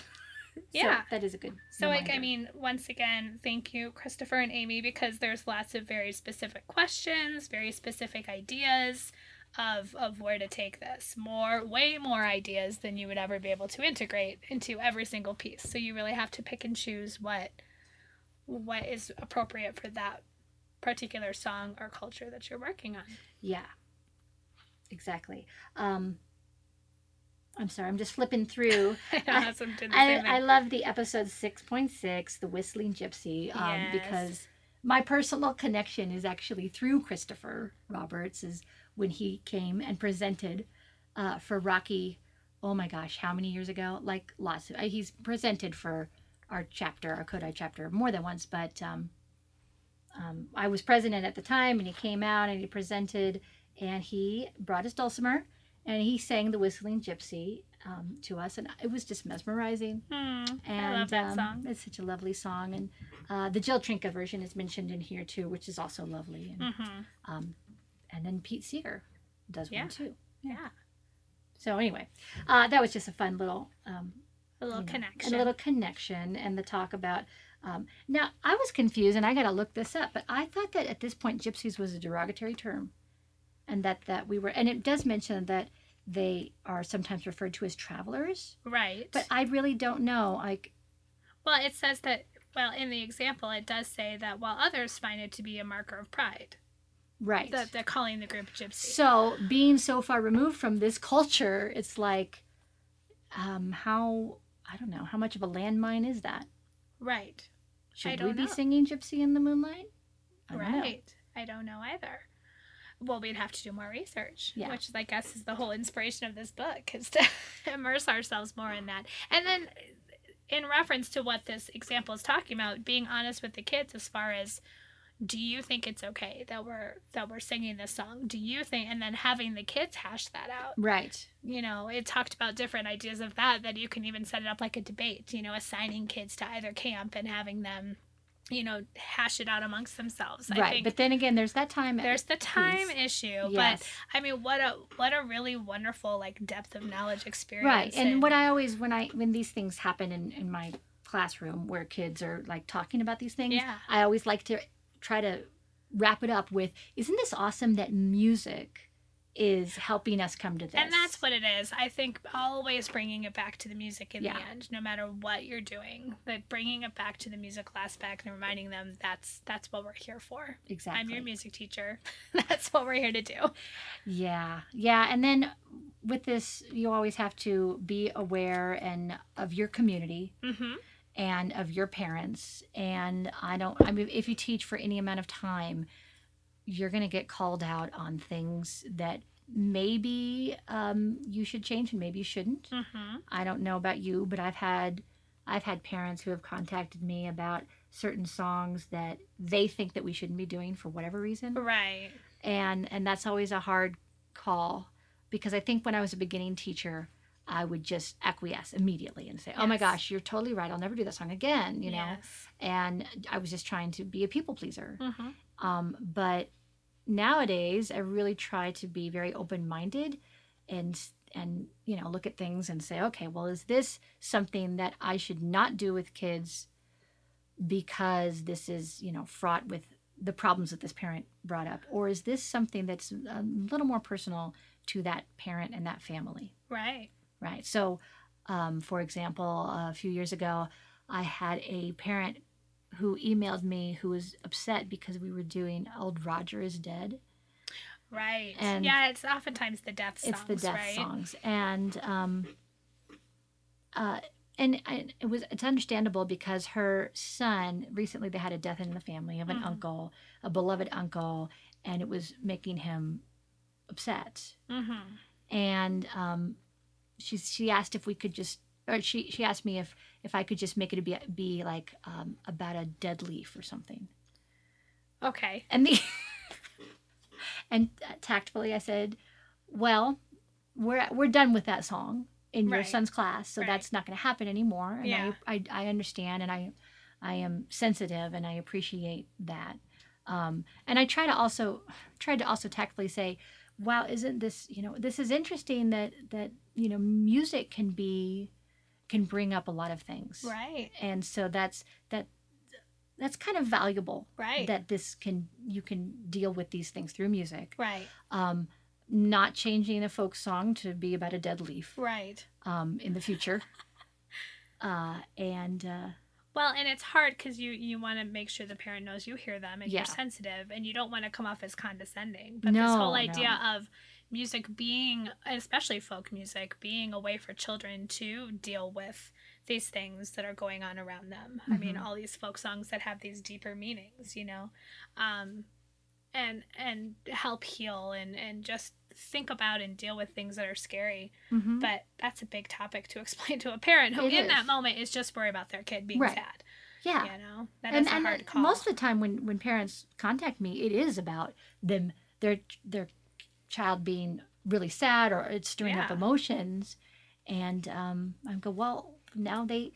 Yeah. So that is a good. So, like, I mean, once again, thank you, Christopher and Amy, because there's lots of very specific questions, very specific ideas of of where to take this. More, way more ideas than you would ever be able to integrate into every single piece. So you really have to pick and choose what what is appropriate for that particular song or culture that you're working on. Yeah. Exactly. Um, I'm sorry, I'm just flipping through. I know, that's what I'm doing the I. I love the episode 6.6, The Whistling Gypsy, um, Yes. because my personal connection is actually through Christopher Roberts, is when he came and presented uh, for Rocky. Oh my gosh, how many years ago? Like lots of. Uh, he's presented for our chapter, our Kodály chapter, more than once, but um, um, I was president at the time, and he came out and he presented, and he brought his dulcimer, and he sang the Whistling Gypsy um, to us, and it was just mesmerizing. Hmm, And I love that um, song. It's such a lovely song, and uh, the Jill Trinka version is mentioned in here too, which is also lovely. And, hmm um, and then Pete Seeger does Yeah. one too. Yeah. So anyway, uh, that was just a fun little um, A little you know, connection. and a little connection, and the talk about. Um, now I was confused, and I got to look this up, but I thought that at this point, gypsies was a derogatory term, and that that we were, and it does mention that they are sometimes referred to as travelers, right. but I really don't know. Like, Well, it says that, well, in the example, it does say that while others find it to be a marker of pride, right? that they're calling the group gypsy. So being so far removed from this culture, it's like, um, how I don't know how much of a landmine is that? right. Should we be know. singing "Gypsy in the Moonlight"? I don't know. Right. I don't know either. Well, we'd have to do more research, Yeah. which I guess is the whole inspiration of this book, is to immerse ourselves more in that. And then, in reference to what this example is talking about, being honest with the kids as far as, do you think it's okay that we're that we're singing this song? Do you think? And then having the kids hash that out. Right. you know, it talked about different ideas of that, that you can even set it up like a debate, you know, assigning kids to either camp and having them, you know, hash it out amongst themselves. I right. But then again, there's that time. there's the time piece. issue, yes. but I mean, what a what a really wonderful like depth of knowledge experience. right. And what I always when I when these things happen in in my classroom where kids are like talking about these things, Yeah. I always like to try to wrap it up with, "Isn't this awesome that music is helping us come to this?" and that's what it is. I think always bringing it back to the music in Yeah. the end, no matter what you're doing, that bringing it back to the musical aspect and reminding them that's that's what we're here for. exactly. I'm your music teacher. that's what we're here to do. Yeah, yeah, and then with this, you always have to be aware and of your community Mm-hmm. And of your parents. And I don't. I mean, if you teach for any amount of time, you're going to get called out on things that maybe um, you should change and maybe you shouldn't. Mm-hmm. I don't know about you, but I've had I've had parents who have contacted me about certain songs that they think that we shouldn't be doing for whatever reason Right. and and that's always a hard call because I think when I was a beginning teacher, I would just acquiesce immediately and say, "Oh my gosh, you're totally right. I'll never do that song again," you know. Yes. And I was just trying to be a people pleaser. Mm-hmm. Um, but nowadays, I really try to be very open minded and and you know look at things and say, okay, well, is this something that I should not do with kids because this is you know fraught with the problems that this parent brought up, or is this something that's a little more personal to that parent and that family? Right. Right. So, um, for example, a few years ago, I had a parent who emailed me who was upset because we were doing Old Roger is Dead. Right. And yeah, it's oftentimes the death songs, It's the death right? songs. And um, uh, and, and it was it's understandable because her son recently they had a death in the family of an Mhm. uncle, a beloved uncle, and it was making him upset. Mm-hmm. And um, she she asked if we could just, or she she asked me if if I could just make it be be like um, about a dead leaf or something. Okay. And the and tactfully I said, "Well, we're we're done with that song in your Right. son's class, so Right. that's not going to happen anymore." And Yeah. I, I I understand, and I I am sensitive, and I appreciate that. Um, and I try to also tried to also tactfully say, "Wow, isn't this you know this is interesting that that you know music can be can bring up a lot of things, Right. and so that's that." That's kind of valuable Right. that this can you can deal with these things through music right. um not changing a folk song to be about a dead leaf Right. um in the future uh and uh Well, and it's hard because you you want to make sure the parent knows you hear them and Yeah. you're sensitive, and you don't want to come off as condescending. But this whole No, idea of music being, especially folk music, being a way for children to deal with these things that are going on around them. I mean, Mhm. all these folk songs that have these deeper meanings, you know, um, and and help heal and and just think about and deal with things that are scary. mhm. But that's a big topic to explain to a parent who, It in is. that moment, is just worried about their kid being Right. sad. yeah You know, that is and, a and hard uh, call. most of the time when when parents contact me it is about them their their child being really sad or it's stirring up emotions and um i go well now they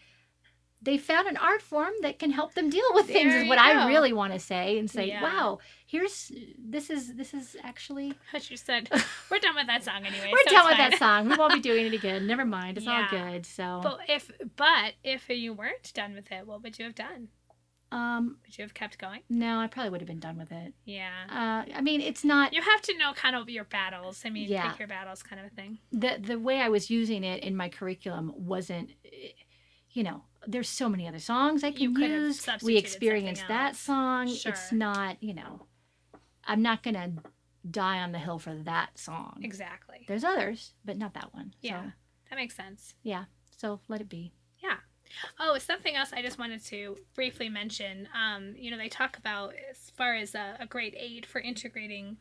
they found an art form that can help them deal with things is what go. i really want to say and say Yeah. wow here's this is this is actually But you said we're done with that song anyway. We're so done with that song. We won't be doing it again. Never mind. It's Yeah. all good. So, But if but if you weren't done with it, what would you have done? um, Would you have kept going? no, I probably would have been done with it. Yeah. Uh, I mean, it's not You have to know kind of your battles. I mean, Yeah. pick your battles kind of a thing. the the way I was using it in my curriculum wasn't. You know, there's so many other songs I You can could use. We experienced that song. Sure. It's not. You know, I'm not gonna die on the hill for that song. Exactly. There's others, but not that one. Yeah. That makes sense. Yeah. so let it be. Yeah. Oh, something else I just wanted to briefly mention. Um, you know, they talk about as far as a, a great aid for integrating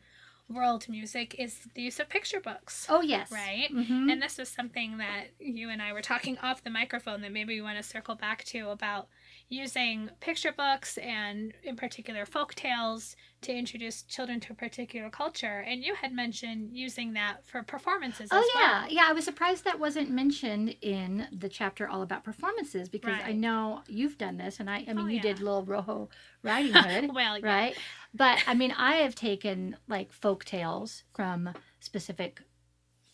world music is the use of picture books. Oh yes. Right? Mhm. And this was something that you and I were talking off the microphone that maybe we want to circle back to about using picture books and, in particular, folk tales to introduce children to a particular culture. And you had mentioned using that for performances Oh as yeah, well. yeah. I was surprised that wasn't mentioned in the chapter all about performances because I know you've done this, and I, I mean, Oh, you yeah. did Little Roja Riding Hood, Well, yeah. right? But I mean, I have taken like folk tales from specific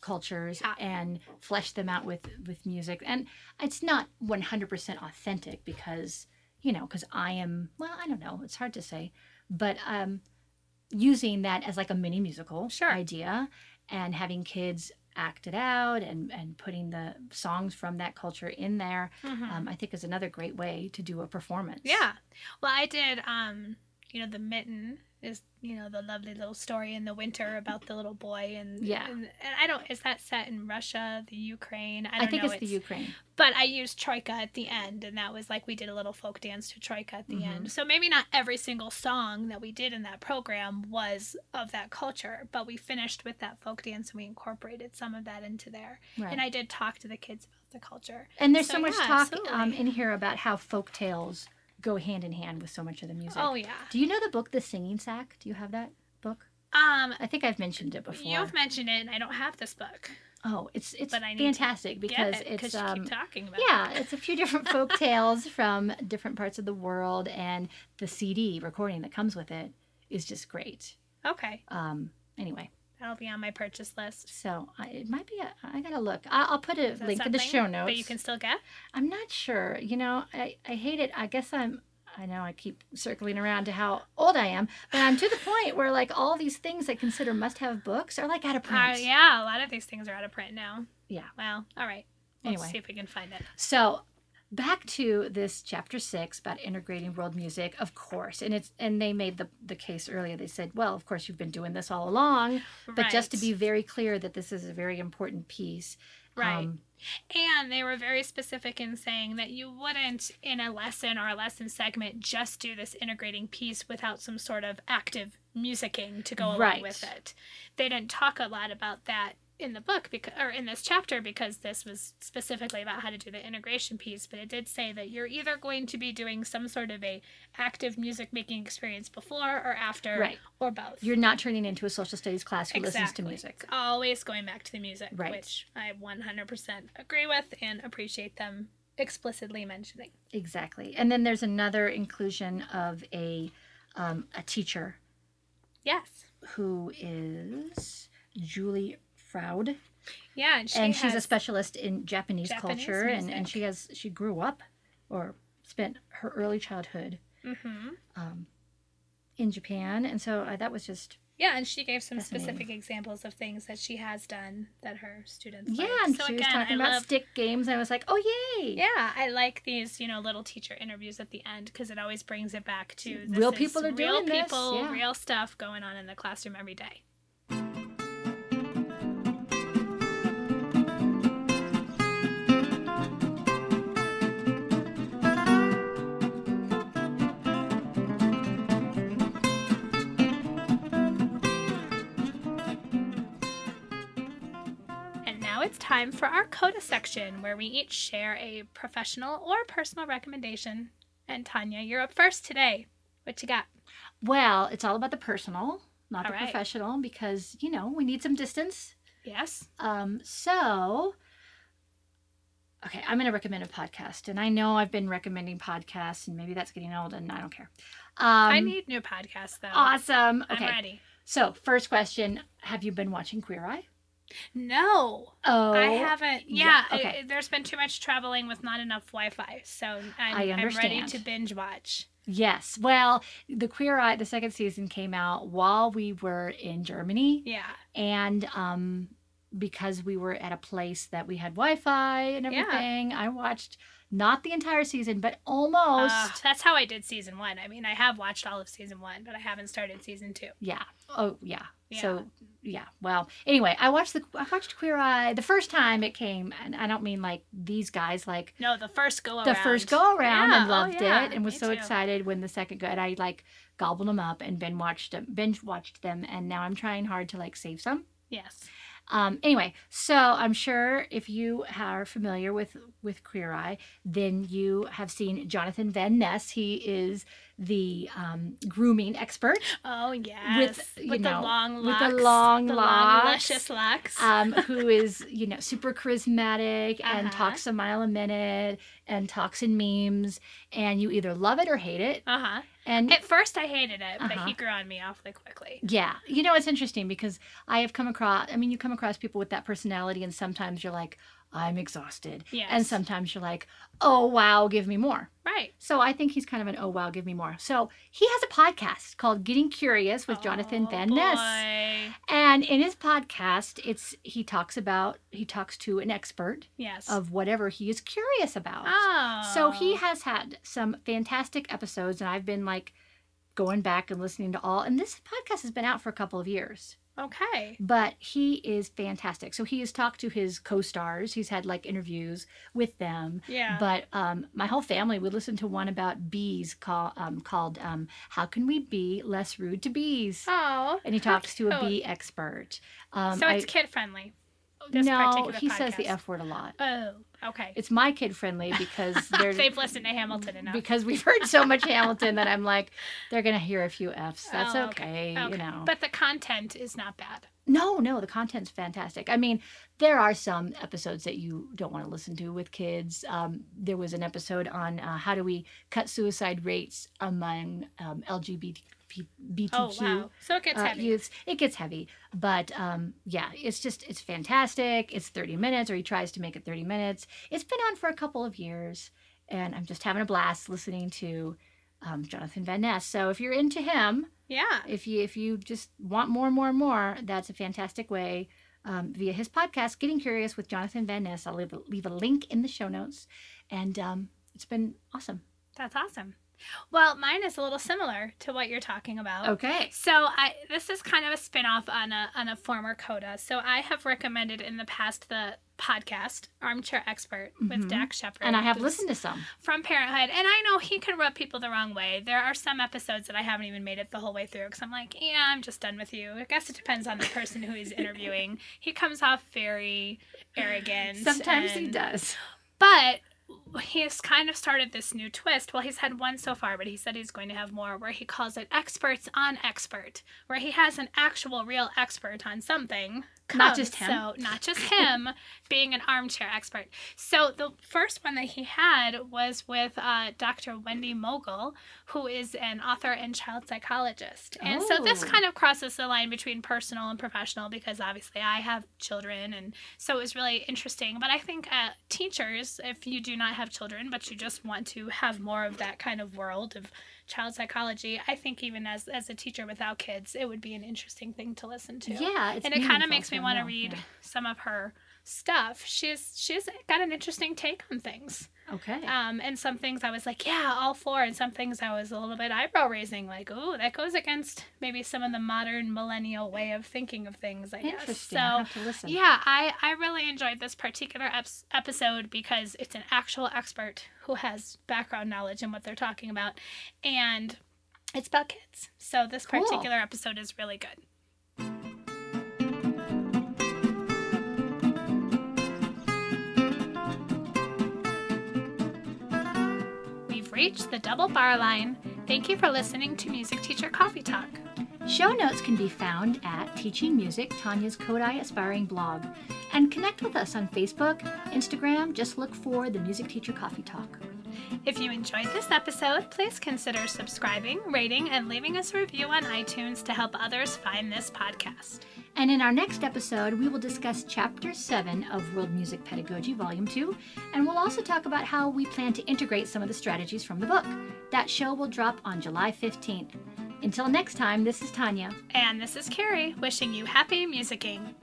cultures Ah. and fleshed them out with with music, and it's not one hundred percent authentic because you know, because I am well, I don't know, it's hard to say, but um, using that as like a mini musical Sure. idea and having kids act it out and and putting the songs from that culture in there Mhm. um, i think is another great way to do a performance Yeah. Well, I did, um, you know, the mitten is, you know, the lovely little story in the winter about the little boy and Yeah. and, and I don't is that set in Russia, the Ukraine? I i, think know. it's, the ukraine but I used troika at the end, and that was like we did a little folk dance to troika at the Mhm. end. So maybe not every single song that we did in that program was of that culture, but we finished with that folk dance and we incorporated some of that into there. right And I did talk to the kids about the culture. and there's so, so much yeah, talk um, in here about how folk tales go hand in hand with so much of the music Oh yeah. do you know the book the singing sack do you have that book Um, i think i've mentioned it before you've mentioned it, and I don't have this book. oh it's it's But I need to fantastic because it, it's you um keep talking about Yeah, it. it's a few different folk tales from different parts of the world, and the CD recording that comes with it is just great. Okay, Um, anyway, that'll be on my purchase list. so I, it might be. A, I gotta look. I, I'll put a link in the show notes. But you can still get. I'm not sure. You know, I I hate it. I guess I'm. I know I keep circling around to how old I am, but I'm to the point where like all these things I consider must-have books are like out of print. Uh, yeah, a lot of these things are out of print now. Yeah. Well, all right. We'll Anyway. see if we can find it. So back to this chapter six about integrating world music, of course, and it's and they made the the case earlier. They said, well, of course you've been doing this all along, but just to be very clear that this is a very important piece. Right. Um, And they were very specific in saying that you wouldn't, in a lesson or a lesson segment, just do this integrating piece without some sort of active musicking to go along Right. with it. They didn't talk a lot about that in the book because or in this chapter because this was specifically about how to do the integration piece but it did say that you're either going to be doing some sort of a active music making experience before or after Right. or both you're not turning into a social studies class who listens to music. Always going back to the music, Right. which I 100% agree with and appreciate them explicitly mentioning. Exactly. And then there's another inclusion of a um, a teacher Yes. who is Julie Froud, Yeah, and, she and she's a specialist in Japanese, Japanese culture, and, and she has she grew up or spent her early childhood Mhm. um, in Japan, and so uh, that was just Yeah, and she gave some specific examples of things that she has done that her students yeah. like. And so she was again, talking I about love, stick games, and I was like, oh yay! Yeah, I like these, you know, little teacher interviews at the end because it always brings it back to this Real people are real doing this, people, yeah. real stuff going on in the classroom every day. Time for our CODA section where we each share a professional or personal recommendation. And Tanya, you're up first today. What you got? Well, it's all about the personal, not All the right. professional, because you know we need some distance. Yes. Um, so, okay, I'm going to recommend a podcast, and I know I've been recommending podcasts, and maybe that's getting old, and I don't care. Um, I need new podcasts though. awesome. I'm Okay, ready. so first question: Have you been watching Queer Eye? No, Oh, I haven't. yeah, Yeah, okay. There's been too much traveling with not enough Wi-Fi, so I'm, I I'm ready to binge watch. Yes. Well, the Queer Eye, the second season came out while we were in Germany, Yeah. and um, because we were at a place that we had Wi-Fi and Yeah. everything, I watched not the entire season, but almost. Uh, that's how I did season one. I mean, I have watched all of season one, but I haven't started season two. Yeah. Oh, yeah. Yeah. So, yeah. Well, anyway, I watched the I watched Queer Eye the first time it came, and I don't mean like these guys, like No, the first go around. the first go around, Yeah, and oh, loved yeah, it, and was me so too. excited when the second go. And I like gobbled them up and binge watched them, binge watched them, and now I'm trying hard to like save some. Yes. Um, anyway, so I'm sure if you are familiar with with Queer Eye, then you have seen Jonathan Van Ness. He is the um, grooming expert. Oh yes. with, you with know, the long with locks. the long the locks. luscious locks. um, who is you know super charismatic and Uh-huh. talks a mile a minute and talks in memes and you either love it or hate it uh huh. And At first, I hated it, but Uh-huh. he grew on me awfully quickly. yeah you know it's interesting because i have come across i mean you come across people with that personality and sometimes you're like i'm exhausted Yes. and sometimes you're like oh wow give me more Right. so i think he's kind of an oh wow give me more so he has a podcast called getting curious with jonathan Oh, van ness boy. and in his podcast it's he talks about he talks to an expert Yes. of whatever he is curious about. oh. So he oh. has had some fantastic episodes, and I've been like going back and listening to all. And this podcast has been out for a couple of years, Okay. but he is fantastic. So he has talked to his co-stars. He's had like interviews with them. Yeah. But um, my whole family would listen to one about bees call, um, called um, "How Can We Be Less Rude to Bees?" oh. and he talks to a bee expert. Um, so it's I- kid friendly. This no, he says the f word a lot. Oh. Okay. It's my kid friendly because they're They've listened to Hamilton enough. because we've heard so much Hamilton that I'm like, they're gonna hear a few F's. That's Oh, okay, okay. you know. But the content is not bad. no, no, the content's fantastic. I mean, there are some episodes that you don't want to listen to with kids. Um, there was an episode on uh, how do we cut suicide rates among um, LGBT BTQ Oh wow. So it gets uh, heavy. youths. It gets heavy, but um, yeah, it's just it's fantastic. It's 30 minutes, or he tries to make it 30 minutes. It's been on for a couple of years, and I'm just having a blast listening to um, Jonathan Van Ness. So if you're into him, yeah. if you if you just want more and more and more, that's a fantastic way. Um, via his podcast, Getting Curious with Jonathan Van Ness. I'll leave a, leave a link in the show notes, and um, it's been awesome. That's awesome. Well, mine is a little similar to what you're talking about. Okay. So I this is kind of a spin-off on a on a former coda. So I have recommended in the past the podcast, Armchair Expert, with Mhm. Dax Shepard. And I have listened to some. from Parenthood. And I know he can rub people the wrong way. There are some episodes that I haven't even made it the whole way through because I'm like, yeah, I'm just done with you. I guess it depends on the person who he's interviewing. He comes off very arrogant. Sometimes he does. But he has kind of started this new twist. Well, he's had one so far, but he said he's going to have more where he calls it experts on expert, where he has an actual real expert on something. Not just him. So, not just him being an armchair expert. So, the first one that he had was with uh, Dr. Wendy Mogel, who is an author and child psychologist. And so, this Oh. kind of crosses the line between personal and professional because obviously I have children. And so, it was really interesting. But I think uh, teachers, if you do not have children, but you just want to have more of that kind of world of child psychology, I think even as, as a teacher without kids, it would be an interesting thing to listen to Yeah, it's and it kind of makes me want to read yeah. some of her stuff. She's she's got an interesting take on things. Okay. Um, and some things I was like, yeah, all for, and some things I was a little bit eyebrow raising, like, oh, that goes against maybe some of the modern millennial way of thinking of things. I guess. Interesting. So. Have to listen. Yeah, I, I really enjoyed this particular ep- episode because it's an actual expert who has background knowledge in what they're talking about. And it's about kids. So this Cool. particular episode is really good. Reached the double bar line. Thank you for listening to Music Teacher Coffee Talk. Show notes can be found at Teaching Music, Tanya's Kodály Aspiring blog. And connect with us on Facebook, Instagram. Just look for the Music Teacher Coffee Talk. If you enjoyed this episode, please consider subscribing, rating, and leaving us a review on iTunes to help others find this podcast. And in our next episode, we will discuss Chapter 7 of World Music Pedagogy, Volume 2, and we'll also talk about how we plan to integrate some of the strategies from the book. That show will drop on July 15th. Until next time, this is Tanya. And this is Carrie wishing you happy musicking.